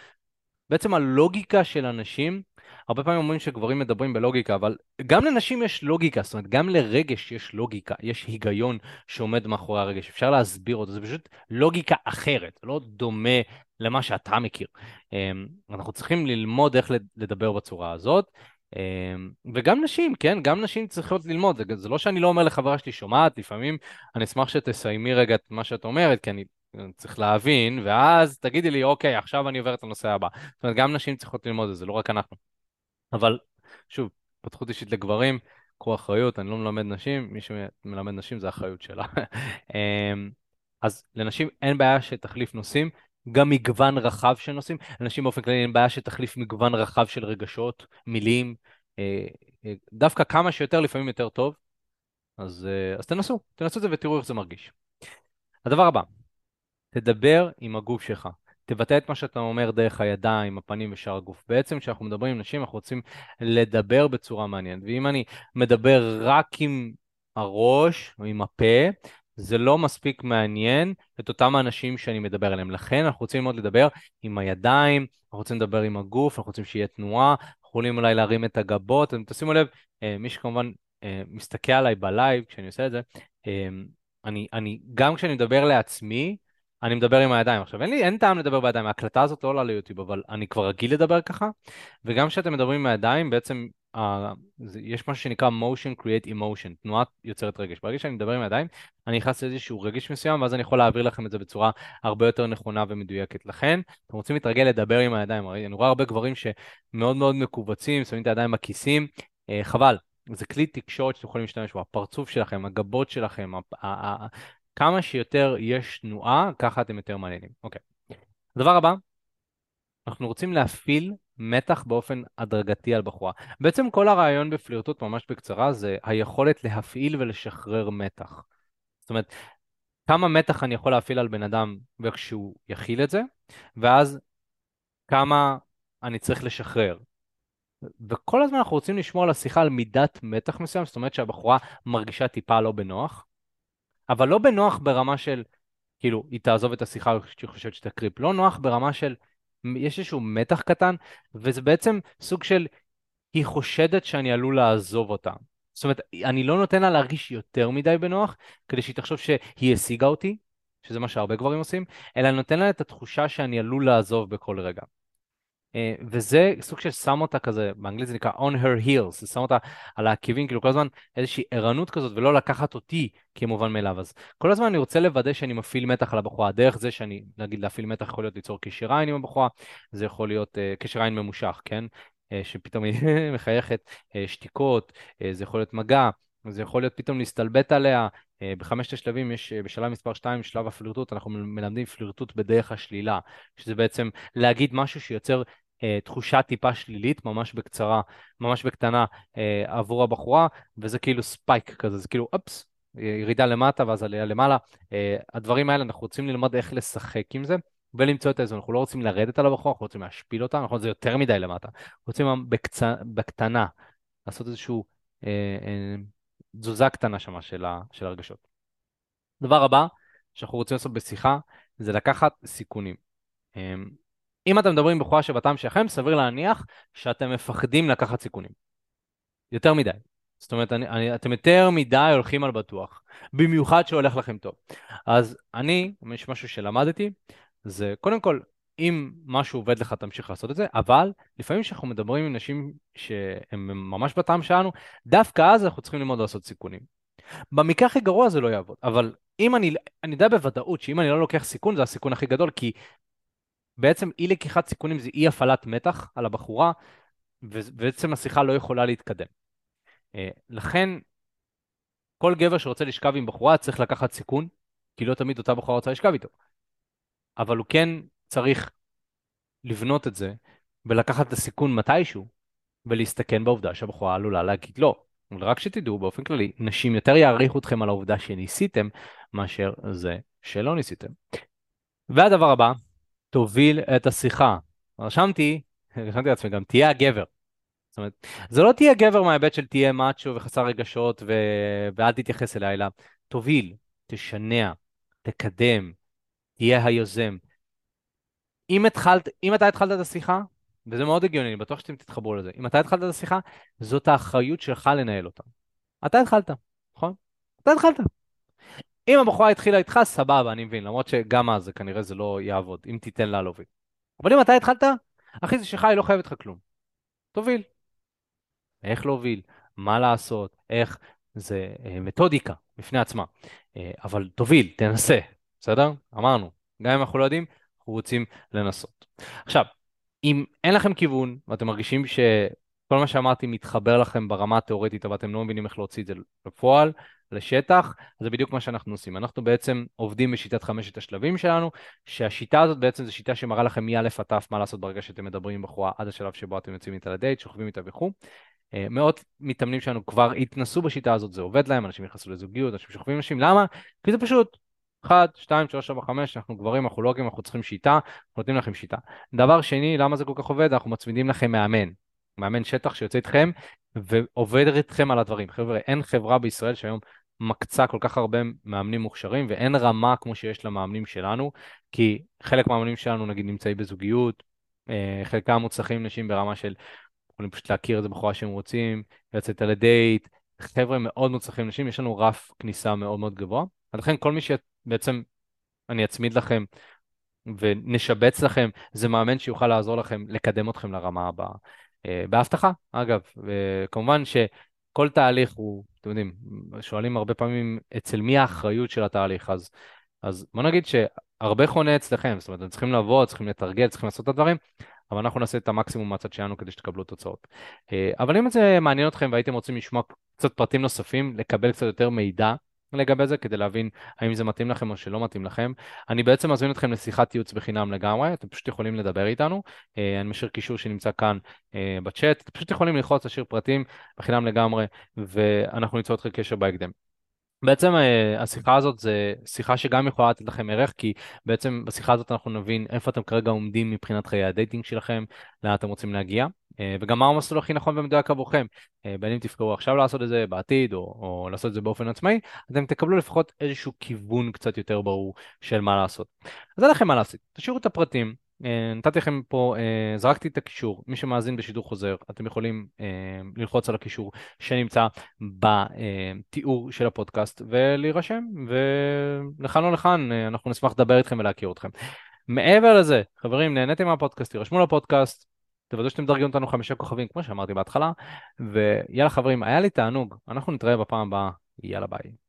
בעצם הלוגיקה של אנשים. הרבה פעמים אומרים שגברים מדברים בלוגיקה, אבל גם לנשים יש לוגיקה, זאת אומרת, גם לרגש יש לוגיקה, יש היגיון שעומד מאחורי הרגש, אפשר להסביר אותו, זה פשוט לוגיקה אחרת, לא דומה למה שאתה מכיר. אמ, אנחנו צריכים ללמוד איך לדבר בצורה הזאת. אמ, וגם נשים, כן? גם נשים צריכות ללמוד. זה, לא שאני לא אומר לחברה שלי, שומעת, לפעמים אני אשמח שתסיימי רגע את מה שאת אומרת, כי אני צריך להבין, ואז תגידי לי, אוקיי, עכשיו אני עובר את הנושא הבא. זאת אומרת, גם נשים צריכות ללמוד את זה, לא רק אנחנו. אבל, שוב, פתחות אישית לגברים, קחו אחריות, אני לא מלמד נשים, מי שמלמד נשים זה האחריות שלה. אמ, אז לנשים אין בעיה שתחליף נושאים, גם מגוון רחב של נושאים. לאנשים באופן כללי אין בעיה שתחליף מגוון רחב של רגשות, מילים, אה, אה, דווקא כמה שיותר, לפעמים יותר טוב. אז, אה, אז תנסו, תנסו את זה ותראו איך זה מרגיש. הדבר הבא, תדבר עם הגוף שלך. תבטא את מה שאתה אומר דרך הידיים, הפנים ושאר הגוף. בעצם כשאנחנו מדברים עם נשים, אנחנו רוצים לדבר בצורה מעניינת. ואם אני מדבר רק עם הראש או עם הפה, זה לא מספיק מעניין את אותם האנשים שאני מדבר עליהם. לכן אנחנו רוצים ללמוד לדבר עם הידיים, אנחנו רוצים לדבר עם הגוף, אנחנו רוצים שיהיה תנועה, אנחנו יכולים אולי להרים את הגבות, אתם תשימו לב, מי שכמובן מסתכל עליי בלייב כשאני עושה את זה, אני, אני, גם כשאני מדבר לעצמי, אני מדבר עם הידיים. עכשיו, אין לי, אין טעם לדבר בידיים, ההקלטה הזאת לא עולה ליוטיוב, אבל אני כבר רגיל לדבר ככה, וגם כשאתם מדברים עם הידיים, בעצם uh, זה, יש משהו שנקרא motion create emotion, תנועה יוצרת רגש. ברגע שאני מדבר עם הידיים, אני נכנס לאיזשהו רגש מסוים, ואז אני יכול להעביר לכם את זה בצורה הרבה יותר נכונה ומדויקת. לכן, אתם רוצים להתרגל לדבר עם הידיים, אני רואה הרבה גברים שמאוד מאוד מכווצים, שמים את הידיים בכיסים, uh, חבל. זה כלי תקשורת שאתם יכולים להשתמש בו, הפרצוף שלכם, הגבות שלכם, כמה שיותר יש תנועה, ככה אתם יותר מעניינים. אוקיי. הדבר הבא, אנחנו רוצים להפעיל מתח באופן הדרגתי על בחורה. בעצם כל הרעיון בפלירטוט, ממש בקצרה, זה היכולת להפעיל ולשחרר מתח. זאת אומרת, כמה מתח אני יכול להפעיל על בן אדם וכשהוא יכיל את זה, ואז כמה אני צריך לשחרר. וכל הזמן אנחנו רוצים לשמור על השיחה על מידת מתח מסוים, זאת אומרת שהבחורה מרגישה טיפה לא בנוח, אבל לא בנוח ברמה של, כאילו, היא תעזוב את השיחה כשהיא חושבת שאתה קריפ, לא נוח ברמה של, יש איזשהו מתח קטן, וזה בעצם סוג של, היא חושדת שאני עלול לעזוב אותה. זאת אומרת, אני לא נותן לה להרגיש יותר מדי בנוח, כדי שהיא תחשוב שהיא השיגה אותי, שזה מה שהרבה גברים עושים, אלא אני נותן לה את התחושה שאני עלול לעזוב בכל רגע. אה, וזה סוג של שם אותה כזה, באנגלית זה נקרא on her heels, זה שם אותה על העקיבים, כאילו כל הזמן איזושהי ערנות כזאת, ולא לקחת אותי כמובן מאליו. אז כל הזמן אני רוצה לוודא שאני מפעיל מתח על הבחורה, דרך זה שאני, נגיד להפעיל מתח יכול להיות ליצור קשר עין עם הבחורה, זה יכול להיות uh, קשר עין ממושך, כן? Uh, שפתאום היא מחייכת, uh, שתיקות, uh, זה יכול להיות מגע, זה יכול להיות פתאום להסתלבט עליה. בחמשת השלבים יש, בשלב מספר 2, שלב הפלירטוט, אנחנו מלמדים פלירטוט בדרך השלילה, שזה בעצם להגיד משהו שיוצר אה, תחושה טיפה שלילית, ממש בקצרה, ממש בקטנה, אה, עבור הבחורה, וזה כאילו ספייק כזה, זה כאילו, אופס, ירידה למטה ואז עלייה למעלה. אה, הדברים האלה, אנחנו רוצים ללמוד איך לשחק עם זה. ולמצוא את האיזון, אנחנו לא רוצים לרדת על הבחורה, אנחנו רוצים להשפיל אותה, נכון? זה יותר מדי למטה. רוצים בקצ... בקטנה לעשות איזושהי אה, אה, תזוזה קטנה שמה של, ה... של הרגשות. דבר הבא שאנחנו רוצים לעשות בשיחה זה לקחת סיכונים. אה, אם אתם מדברים בחורה שבטעם שלכם, סביר להניח שאתם מפחדים לקחת סיכונים. יותר מדי. זאת אומרת, אני, אני, אתם יותר מדי הולכים על בטוח, במיוחד שהולך לכם טוב. אז אני, יש משהו שלמדתי, זה קודם כל, אם משהו עובד לך, תמשיך לעשות את זה, אבל לפעמים כשאנחנו מדברים עם נשים שהן ממש בטעם שלנו, דווקא אז אנחנו צריכים ללמוד לעשות סיכונים. במקרה הכי גרוע זה לא יעבוד, אבל אם אני, אני יודע בוודאות שאם אני לא לוקח סיכון, זה הסיכון הכי גדול, כי בעצם אי לקיחת סיכונים זה אי הפעלת מתח על הבחורה, ובעצם השיחה לא יכולה להתקדם. אה, לכן, כל גבר שרוצה לשכב עם בחורה צריך לקחת סיכון, כי לא תמיד אותה בחורה רוצה לשכב איתו. אבל הוא כן צריך לבנות את זה ולקחת את הסיכון מתישהו, ולהסתכן בעובדה שהבחורה עלולה להגיד לא. אבל רק שתדעו, באופן כללי, נשים יותר יעריכו אתכם על העובדה שניסיתם, מאשר זה שלא ניסיתם. והדבר הבא, תוביל את השיחה. רשמתי, רשמתי לעצמי גם, תהיה הגבר. זאת אומרת, זה לא תהיה גבר מההיבט של תהיה מאצ'ו וחסר רגשות ו... ואל תתייחס אליי, אלא תוביל, תשנע, תקדם, תהיה היוזם. אם, התחלת, אם אתה התחלת את השיחה, וזה מאוד הגיוני, אני בטוח שאתם תתחברו לזה, אם אתה התחלת את השיחה, זאת האחריות שלך לנהל אותה. אתה התחלת, נכון? אתה התחלת. אם הבחורה התחילה איתך, סבבה, אני מבין, למרות שגם אז כנראה זה לא יעבוד, אם תיתן לה להוביל. אבל אם אתה התחלת, אחי זה שלך, היא לא חייבת לך כלום. תוביל. איך להוביל, מה לעשות, איך, זה אה, מתודיקה בפני עצמה. אה, אבל תוביל, תנסה, בסדר? אמרנו, גם אם אנחנו לא יודעים, אנחנו רוצים לנסות. עכשיו, אם אין לכם כיוון, ואתם מרגישים שכל מה שאמרתי מתחבר לכם ברמה התיאורטית, אבל אתם לא מבינים איך להוציא את זה לפועל, לשטח, זה בדיוק מה שאנחנו עושים. אנחנו בעצם עובדים בשיטת חמשת השלבים שלנו, שהשיטה הזאת בעצם זו שיטה שמראה לכם מא' עד ת' מה לעשות ברגע שאתם מדברים עם בחורה עד השלב שבו אתם יוצאים איתה לדייט, שוכבים איתה וכו'. אה, מאות מתאמנים שלנו כבר התנסו בשיטה הזאת, זה עובד להם, אנשים נכנסו לזוגיות, אנשים שוכבים עם נשים, למה? כי זה פשוט. 1, 2, 3, 4, 5, אנחנו גברים, אנחנו לא גברים, אנחנו צריכים שיטה, אנחנו נותנים לכם שיטה. דבר שני, למה זה כל כך עובד? אנחנו מצמידים לכם מאמן. מאמן שטח שיוצא איתכם ועובד איתכם על הדברים. חבר'ה, אין חברה בישראל שהיום מקצה כל כך הרבה מאמנים מוכשרים, ואין רמה כמו שיש למאמנים שלנו, כי חלק מהמאמנים שלנו נגיד נמצאים בזוגיות, אה, חלקם מוצלחים נשים ברמה של יכולים פשוט להכיר איזה בחורה שהם רוצים, לצאת על הדייט, חבר'ה מאוד מוצלחים נשים, יש לנו רף כניסה מאוד מאוד גבוה. ולכן כל מי שבעצם אני אצמיד לכם ונשבץ לכם, זה מאמן שיוכל לעזור לכם לקדם אתכם לרמה הבאה. אה, בהבטחה, אגב, וכמובן שכל תהליך הוא, אתם יודעים, שואלים הרבה פעמים אצל מי האחריות של התהליך, אז, אז בוא נגיד שהרבה חונה אצלכם, זאת אומרת, אתם צריכים לבוא, צריכים לתרגל, צריכים לעשות את הדברים, אבל אנחנו נעשה את המקסימום מהצד שלנו כדי שתקבלו תוצאות. אה, אבל אם זה מעניין אתכם והייתם רוצים לשמוע קצת פרטים נוספים, לקבל קצת יותר מידע לגבי זה, כדי להבין האם זה מתאים לכם או שלא מתאים לכם. אני בעצם מזמין אתכם לשיחת ייעוץ בחינם לגמרי, אתם פשוט יכולים לדבר איתנו, אה, אני משאיר קישור שנמצא כאן אה, בצ'אט, אתם פשוט יכולים ללחוץ, להשאיר פרטים בחינם לגמרי, ואנחנו ניצור אתכם קשר בהקדם. בעצם אה, השיחה הזאת זה שיחה שגם יכולה לתת לכם ערך, כי בעצם בשיחה הזאת אנחנו נבין איפה אתם כרגע עומדים מבחינת חיי ה dating שלכם, לאן אתם רוצים להגיע, אה, וגם מה המסלול הכי נכון ומדויק עבורכם. אה, בין אם תבחרו עכשיו לעשות את זה בעתיד, או, או לעשות את זה באופן עצמאי, אתם תקבלו לפחות איזשהו כיוון קצת יותר ברור של מה לעשות. אז אין לכם מה לעשות, תשאירו את הפרטים, נתתי לכם פה, אה, זרקתי את הקישור, מי שמאזין בשידור חוזר, אתם יכולים אה, ללחוץ על הקישור שנמצא בתיאור של הפודקאסט ולהירשם, ולכאן או לכאן אנחנו נשמח לדבר איתכם ולהכיר אתכם. מעבר לזה, חברים, נהניתם מהפודקאסט, תירשמו לפודקאסט, תוודאו שאתם מדרגים אותנו חמישה כוכבים, כמו שאמרתי בהתחלה, ויאללה חברים, היה לי תענוג, אנחנו נתראה בפעם הבאה, יאללה ביי.